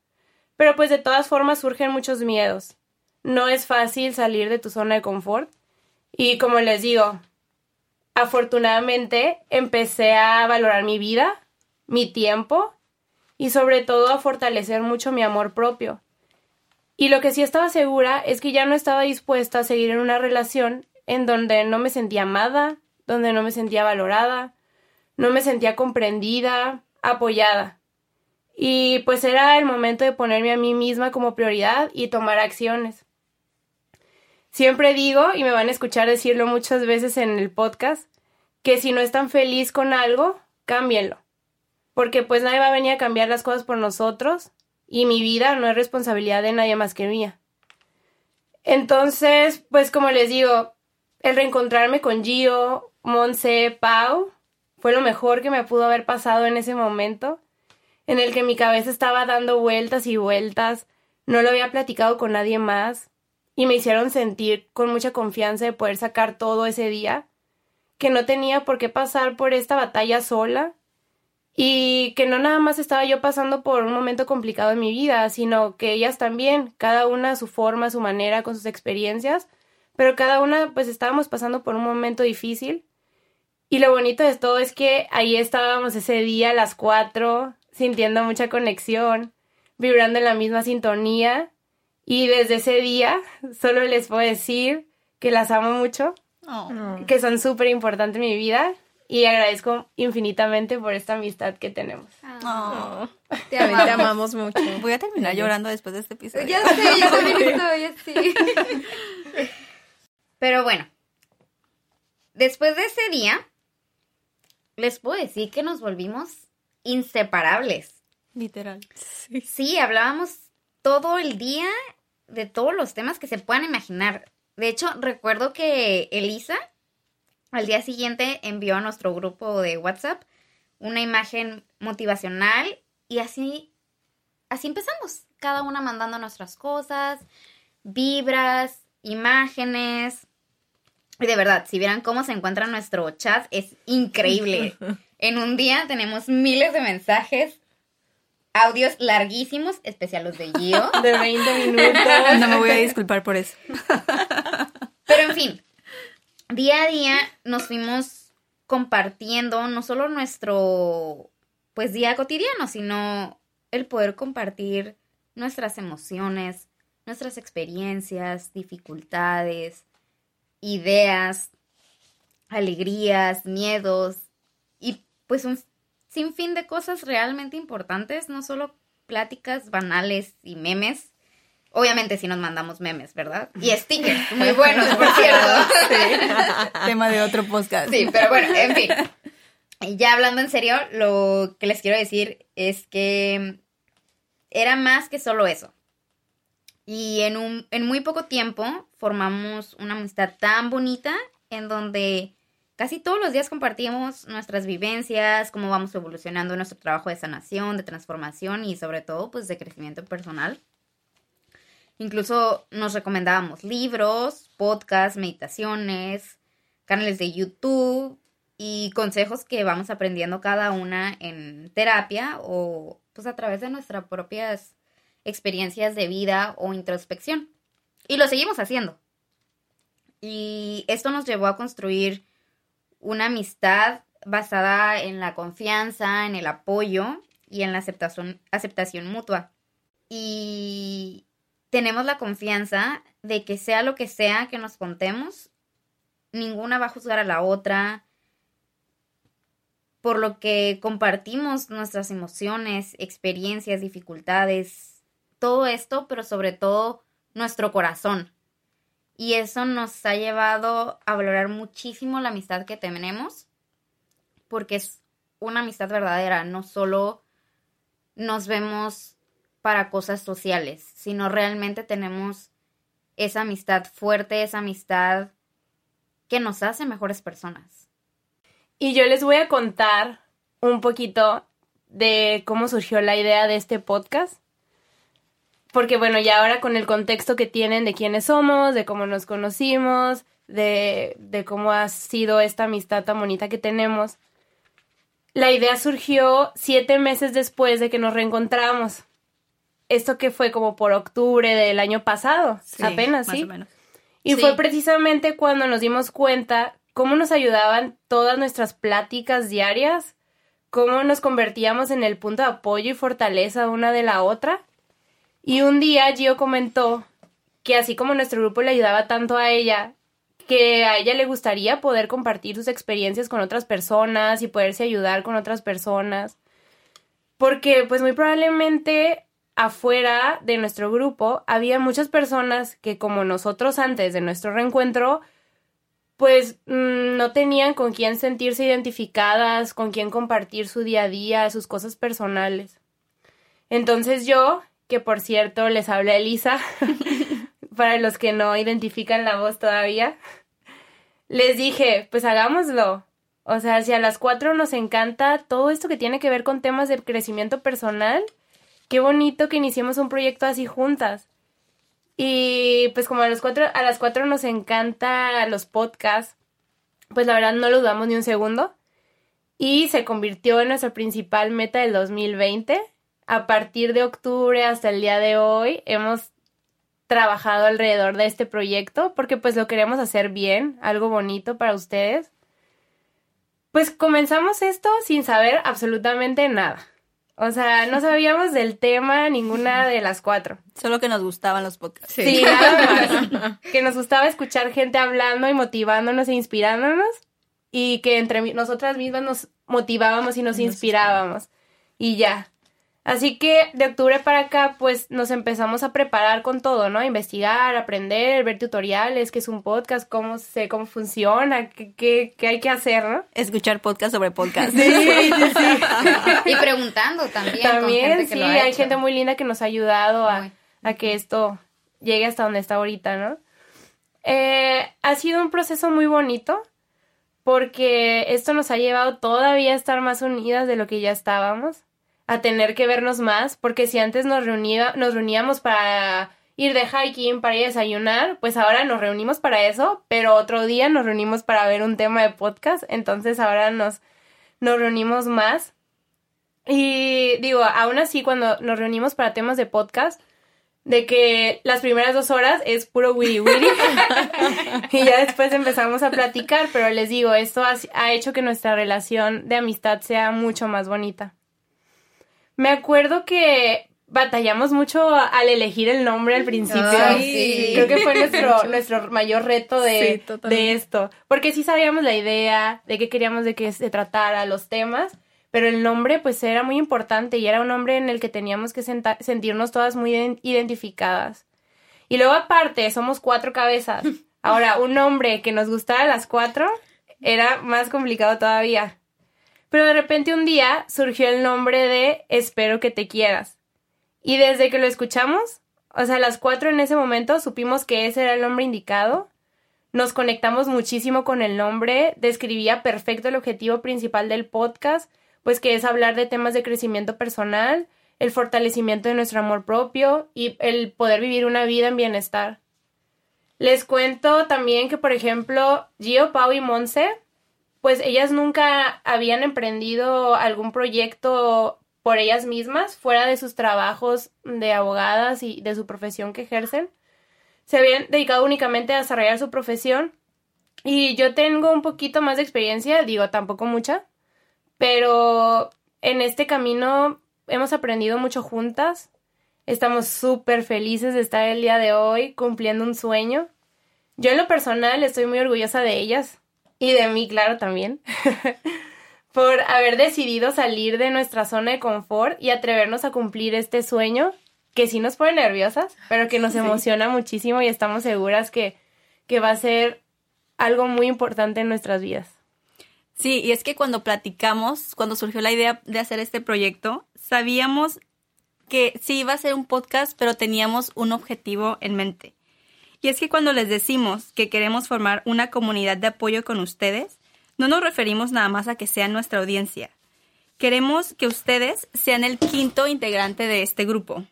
pero pues de todas formas surgen muchos miedos. No es fácil salir de tu zona de confort y como les digo, afortunadamente empecé a valorar mi vida, mi tiempo y sobre todo a fortalecer mucho mi amor propio. Y lo que sí estaba segura es que ya no estaba dispuesta a seguir en una relación en donde no me sentía amada, donde no me sentía valorada, no me sentía comprendida, apoyada. Y pues era el momento de ponerme a mí misma como prioridad y tomar acciones. Siempre digo, y me van a escuchar decirlo muchas veces en el podcast, que si no están feliz con algo, cámbienlo. Porque pues nadie va a venir a cambiar las cosas por nosotros y mi vida no es responsabilidad de nadie más que mía. Entonces, pues como les digo, el reencontrarme con Gio, Monse, Pau, fue lo mejor que me pudo haber pasado en ese momento, en el que mi cabeza estaba dando vueltas y vueltas, no lo había platicado con nadie más, y me hicieron sentir con mucha confianza de poder sacar todo ese día, que no tenía por qué pasar por esta batalla sola, y que no nada más estaba yo pasando por un momento complicado en mi vida, sino que ellas también, cada una a su forma, a su manera, con sus experiencias, pero cada una pues estábamos pasando por un momento difícil. Y lo bonito de todo es que ahí estábamos ese día a las cuatro, sintiendo mucha conexión, vibrando en la misma sintonía. Y desde ese día solo les puedo decir que las amo mucho, Oh. que son súper importantes en mi vida y agradezco infinitamente por esta amistad que tenemos. Oh. Te, am- te amamos mucho. Voy a terminar llorando después de este episodio. Ya sé, yo también estoy así. Pero bueno, después de ese día, les puedo decir que nos volvimos inseparables. Literal. Sí, hablábamos todo el día de todos los temas que se puedan imaginar. De hecho, recuerdo que Elisa al día siguiente envió a nuestro grupo de WhatsApp una imagen motivacional y así, así empezamos. Cada una mandando nuestras cosas, vibras, imágenes. Y de verdad, si vieran cómo se encuentra nuestro chat, es increíble. En un día tenemos miles de mensajes, audios larguísimos, especial los de Gio. De 20 minutos. No me voy a disculpar por eso. Pero en fin, día a día nos fuimos compartiendo no solo nuestro pues día cotidiano, sino el poder compartir nuestras emociones, nuestras experiencias, dificultades, ideas, alegrías, miedos y pues un sinfín de cosas realmente importantes, no solo pláticas banales y memes. Obviamente si nos mandamos memes, ¿verdad? Y stickers, muy buenos, por cierto. Tema de otro podcast. Sí, pero bueno, en fin. Ya hablando en serio, lo que les quiero decir es que era más que solo eso. Y en, un, en muy poco tiempo formamos una amistad tan bonita en donde casi todos los días compartimos nuestras vivencias, cómo vamos evolucionando en nuestro trabajo de sanación, de transformación y sobre todo pues de crecimiento personal. Incluso nos recomendábamos libros, podcasts, meditaciones, canales de YouTube y consejos que vamos aprendiendo cada una en terapia o pues a través de nuestras propias experiencias de vida o introspección. Y lo seguimos haciendo. Y esto nos llevó a construir una amistad basada en la confianza, en el apoyo y en la aceptación, aceptación mutua. Y tenemos la confianza de que sea lo que sea que nos contemos, ninguna va a juzgar a la otra, por lo que compartimos nuestras emociones, experiencias, dificultades, todo esto, pero sobre todo nuestro corazón. Y eso nos ha llevado a valorar muchísimo la amistad que tenemos, porque es una amistad verdadera, no solo nos vemos para cosas sociales, sino realmente tenemos esa amistad fuerte, esa amistad que nos hace mejores personas. Y yo les voy a contar un poquito de cómo surgió la idea de este podcast. Porque bueno, ya ahora con el contexto que tienen de quiénes somos, de cómo nos conocimos, de, de cómo ha sido esta amistad tan bonita que tenemos, la idea surgió siete meses después de que nos reencontramos. Esto que fue como por octubre del año pasado, Sí, apenas, más ¿sí? o menos. Y Sí. fue precisamente cuando nos dimos cuenta cómo nos ayudaban todas nuestras pláticas diarias, cómo nos convertíamos en el punto de apoyo y fortaleza una de la otra. Y un día Gio comentó que así como nuestro grupo le ayudaba tanto a ella, que a ella le gustaría poder compartir sus experiencias con otras personas y poderse ayudar con otras personas. Porque pues muy probablemente afuera de nuestro grupo había muchas personas que como nosotros antes de nuestro reencuentro, pues mm, no tenían con quién sentirse identificadas, con quién compartir su día a día, sus cosas personales. Entonces yo, que por cierto les habla Elisa, para los que no identifican la voz todavía, les dije, pues hagámoslo. O sea, si a las cuatro nos encanta todo esto que tiene que ver con temas de crecimiento personal, qué bonito que iniciemos un proyecto así juntas. Y pues como a las cuatro, a las cuatro nos encanta los podcasts, pues la verdad no lo dudamos ni un segundo. Y se convirtió en nuestra principal meta del 2020. A partir de octubre hasta el día de hoy hemos trabajado alrededor de este proyecto porque pues lo queremos hacer bien, algo bonito para ustedes. Pues comenzamos esto sin saber absolutamente nada. O sea, no sabíamos del tema ninguna de las cuatro. Solo que nos gustaban los podcasts. Sí, nada más. Que nos gustaba escuchar gente hablando y motivándonos e inspirándonos. Y que entre nosotras mismas nos motivábamos y nos inspirábamos. Y ya. Así que de octubre para acá, pues nos empezamos a preparar con todo, ¿no? Investigar, aprender, ver tutoriales, qué es un podcast, cómo sé cómo funciona, qué, qué, qué hay que hacer, ¿no? Escuchar podcast sobre podcast. Sí, sí, sí. Y preguntando también. con También, gente que sí, lo ha hay hecho. gente muy linda que nos ha ayudado a, a que esto llegue hasta donde está ahorita, ¿no? Eh, ha sido un proceso muy bonito porque esto nos ha llevado todavía a estar más unidas de lo que ya estábamos, a tener que vernos más, porque si antes nos, reunía, nos reuníamos para ir de hiking, para ir a desayunar, pues ahora nos reunimos para eso, pero otro día nos reunimos para ver un tema de podcast, entonces ahora nos, nos reunimos más. Y digo, aún así, cuando nos reunimos para temas de podcast, de que las primeras dos horas es puro wiri wiri y ya después empezamos a platicar, pero les digo, esto ha hecho que nuestra relación de amistad sea mucho más bonita. Me acuerdo que batallamos mucho al elegir el nombre al principio. Ay, sí. Creo que fue nuestro, nuestro mayor reto de, de esto, porque sí sabíamos la idea de qué queríamos de que se tratara los temas, pero el nombre pues era muy importante y era un nombre en el que teníamos que senta- sentirnos todas muy ident- identificadas. Y luego aparte, somos cuatro cabezas. Ahora, un nombre que nos gustara a las cuatro era más complicado todavía. Pero de repente un día surgió el nombre de Espero que te quieras. Y desde que lo escuchamos, o sea, las cuatro en ese momento supimos que ese era el nombre indicado. Nos conectamos muchísimo con el nombre, describía perfecto el objetivo principal del podcast, pues que es hablar de temas de crecimiento personal, el fortalecimiento de nuestro amor propio y el poder vivir una vida en bienestar. Les cuento también que, por ejemplo, Gio, Pau y Monse, pues ellas nunca habían emprendido algún proyecto por ellas mismas, fuera de sus trabajos de abogadas y de su profesión que ejercen. Se habían dedicado únicamente a desarrollar su profesión. Y yo tengo un poquito más de experiencia, digo, tampoco mucha, pero en este camino hemos aprendido mucho juntas. Estamos súper felices de estar el día de hoy cumpliendo un sueño. Yo en lo personal estoy muy orgullosa de ellas y de mí, claro, también, por haber decidido salir de nuestra zona de confort y atrevernos a cumplir este sueño que sí nos pone nerviosas, pero que nos emociona muchísimo y estamos seguras que, que va a ser algo muy importante en nuestras vidas. Sí, y es que cuando platicamos, cuando surgió la idea de hacer este proyecto, sabíamos que sí iba a ser un podcast, pero teníamos un objetivo en mente. Y es que cuando les decimos que queremos formar una comunidad de apoyo con ustedes, no nos referimos nada más a que sean nuestra audiencia. Queremos que ustedes sean el quinto integrante de este grupo.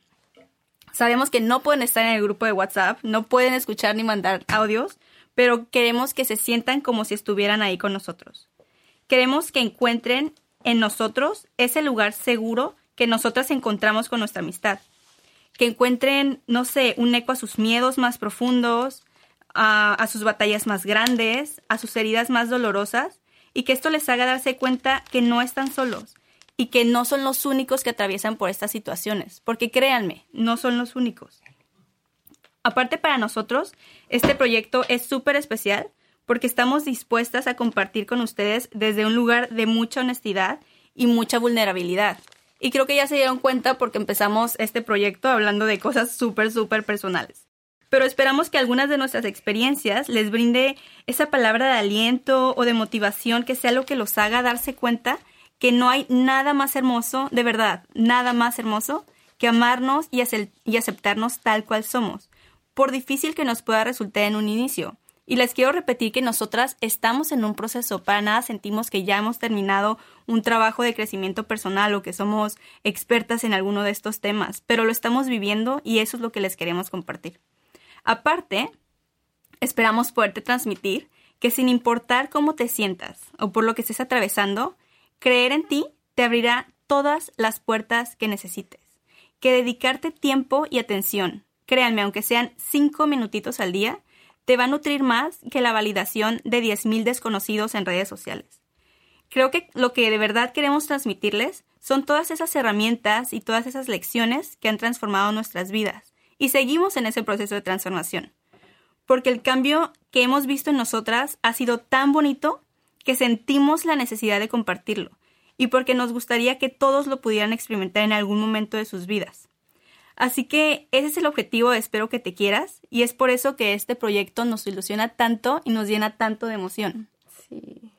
Sabemos que no pueden estar en el grupo de WhatsApp, no pueden escuchar ni mandar audios, pero queremos que se sientan como si estuvieran ahí con nosotros. Queremos que encuentren en nosotros ese lugar seguro que nosotras encontramos con nuestra amistad. Que encuentren, no sé, un eco a sus miedos más profundos, a, sus batallas más grandes, a sus heridas más dolorosas, y que esto les haga darse cuenta que no están solos y que no son los únicos que atraviesan por estas situaciones, porque créanme, no son los únicos. Aparte para nosotros, este proyecto es súper especial porque estamos dispuestas a compartir con ustedes desde un lugar de mucha honestidad y mucha vulnerabilidad. Y creo que ya se dieron cuenta porque empezamos este proyecto hablando de cosas súper, súper personales. Pero esperamos que algunas de nuestras experiencias les brinde esa palabra de aliento o de motivación que sea lo que los haga darse cuenta que no hay nada más hermoso, de verdad, nada más hermoso que amarnos y, ace- y aceptarnos tal cual somos, por difícil que nos pueda resultar en un inicio. Y les quiero repetir que nosotras estamos en un proceso, para nada sentimos que ya hemos terminado un trabajo de crecimiento personal o que somos expertas en alguno de estos temas, pero lo estamos viviendo y eso es lo que les queremos compartir. Aparte, esperamos poderte transmitir que sin importar cómo te sientas o por lo que estés atravesando, creer en ti te abrirá todas las puertas que necesites. Que dedicarte tiempo y atención, créanme, aunque sean cinco minutitos al día, te va a nutrir más que la validación de 10.000 desconocidos en redes sociales. Creo que lo que de verdad queremos transmitirles son todas esas herramientas y todas esas lecciones que han transformado nuestras vidas y seguimos en ese proceso de transformación. Porque el cambio que hemos visto en nosotras ha sido tan bonito que sentimos la necesidad de compartirlo. y porque nos gustaría que todos lo pudieran experimentar en algún momento de sus vidas. Así que ese es el objetivo Espero que te quieras y es por eso que este proyecto nos ilusiona tanto y nos llena tanto de emoción. Sí.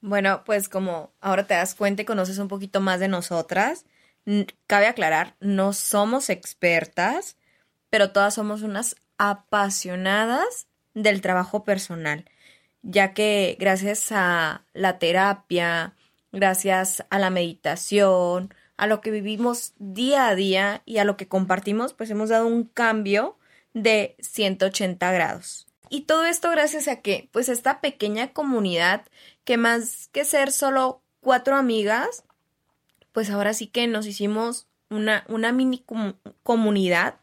Bueno, pues como ahora te das cuenta y conoces un poquito más de nosotras, cabe aclarar, no somos expertas, pero todas somos unas apasionadas del trabajo personal, ya que gracias a la terapia, gracias a la meditación, a lo que vivimos día a día y a lo que compartimos, pues hemos dado un cambio de 180 grados. Y todo esto gracias a que, pues esta pequeña comunidad que más que ser solo cuatro amigas, pues ahora sí que nos hicimos una, una mini comu- comunidad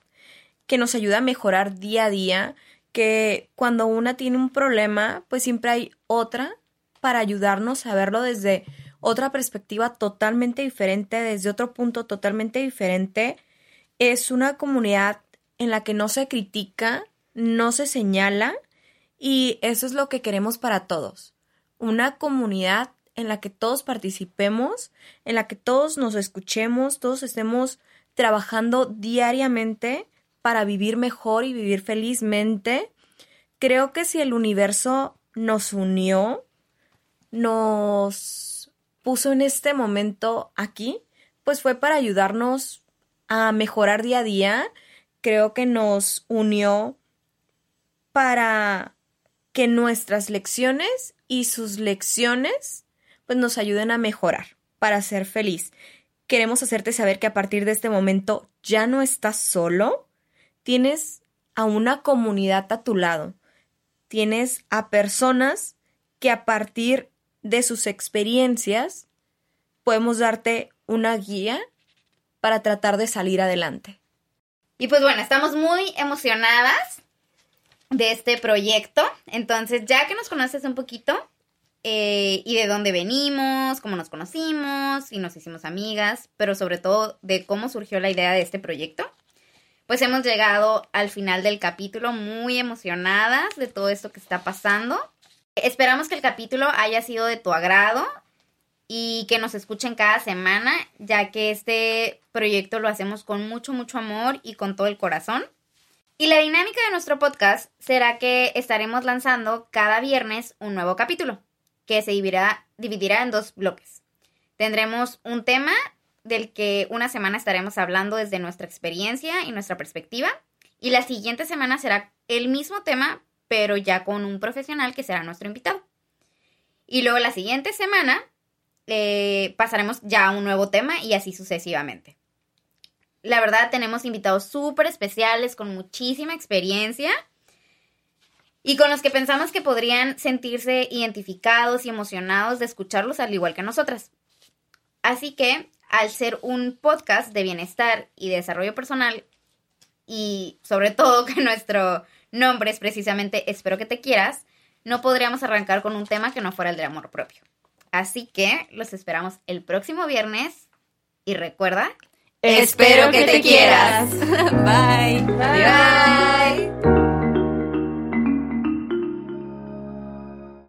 que nos ayuda a mejorar día a día, que cuando una tiene un problema, pues siempre hay otra para ayudarnos a verlo desde otra perspectiva totalmente diferente, desde otro punto totalmente diferente. Es una comunidad en la que no se critica, no se señala y eso es lo que queremos para todos. Una comunidad en la que todos participemos, en la que todos nos escuchemos, todos estemos trabajando diariamente para vivir mejor y vivir felizmente. Creo que si el universo nos unió, nos puso en este momento aquí, pues fue para ayudarnos a mejorar día a día. Creo que nos unió para que nuestras lecciones y sus lecciones pues nos ayuden a mejorar, para ser feliz. Queremos hacerte saber que a partir de este momento ya no estás solo, tienes a una comunidad a tu lado, tienes a personas que a partir de sus experiencias podemos darte una guía para tratar de salir adelante. Y pues bueno, estamos muy emocionadas de este proyecto. Entonces, ya que nos conoces un poquito eh, y de dónde venimos, cómo nos conocimos y nos hicimos amigas, pero sobre todo de cómo surgió la idea de este proyecto, pues hemos llegado al final del capítulo muy emocionadas de todo esto que está pasando. Esperamos que el capítulo haya sido de tu agrado y que nos escuchen cada semana, ya que este proyecto lo hacemos con mucho, mucho amor y con todo el corazón. Y la dinámica de nuestro podcast será que estaremos lanzando cada viernes un nuevo capítulo, que se dividirá, en dos bloques. Tendremos un tema del que una semana estaremos hablando desde nuestra experiencia y nuestra perspectiva, y la siguiente semana será el mismo tema, pero ya con un profesional que será nuestro invitado. Y luego la siguiente semana eh, pasaremos ya a un nuevo tema y así sucesivamente. La verdad tenemos invitados súper especiales con muchísima experiencia y con los que pensamos que podrían sentirse identificados y emocionados de escucharlos al igual que nosotras. Así que, al ser un podcast de bienestar y desarrollo personal y sobre todo que nuestro nombre es precisamente Espero que te quieras, no podríamos arrancar con un tema que no fuera el del amor propio. Así que los esperamos el próximo viernes y recuerda, Espero que te quieras. Bye. Bye.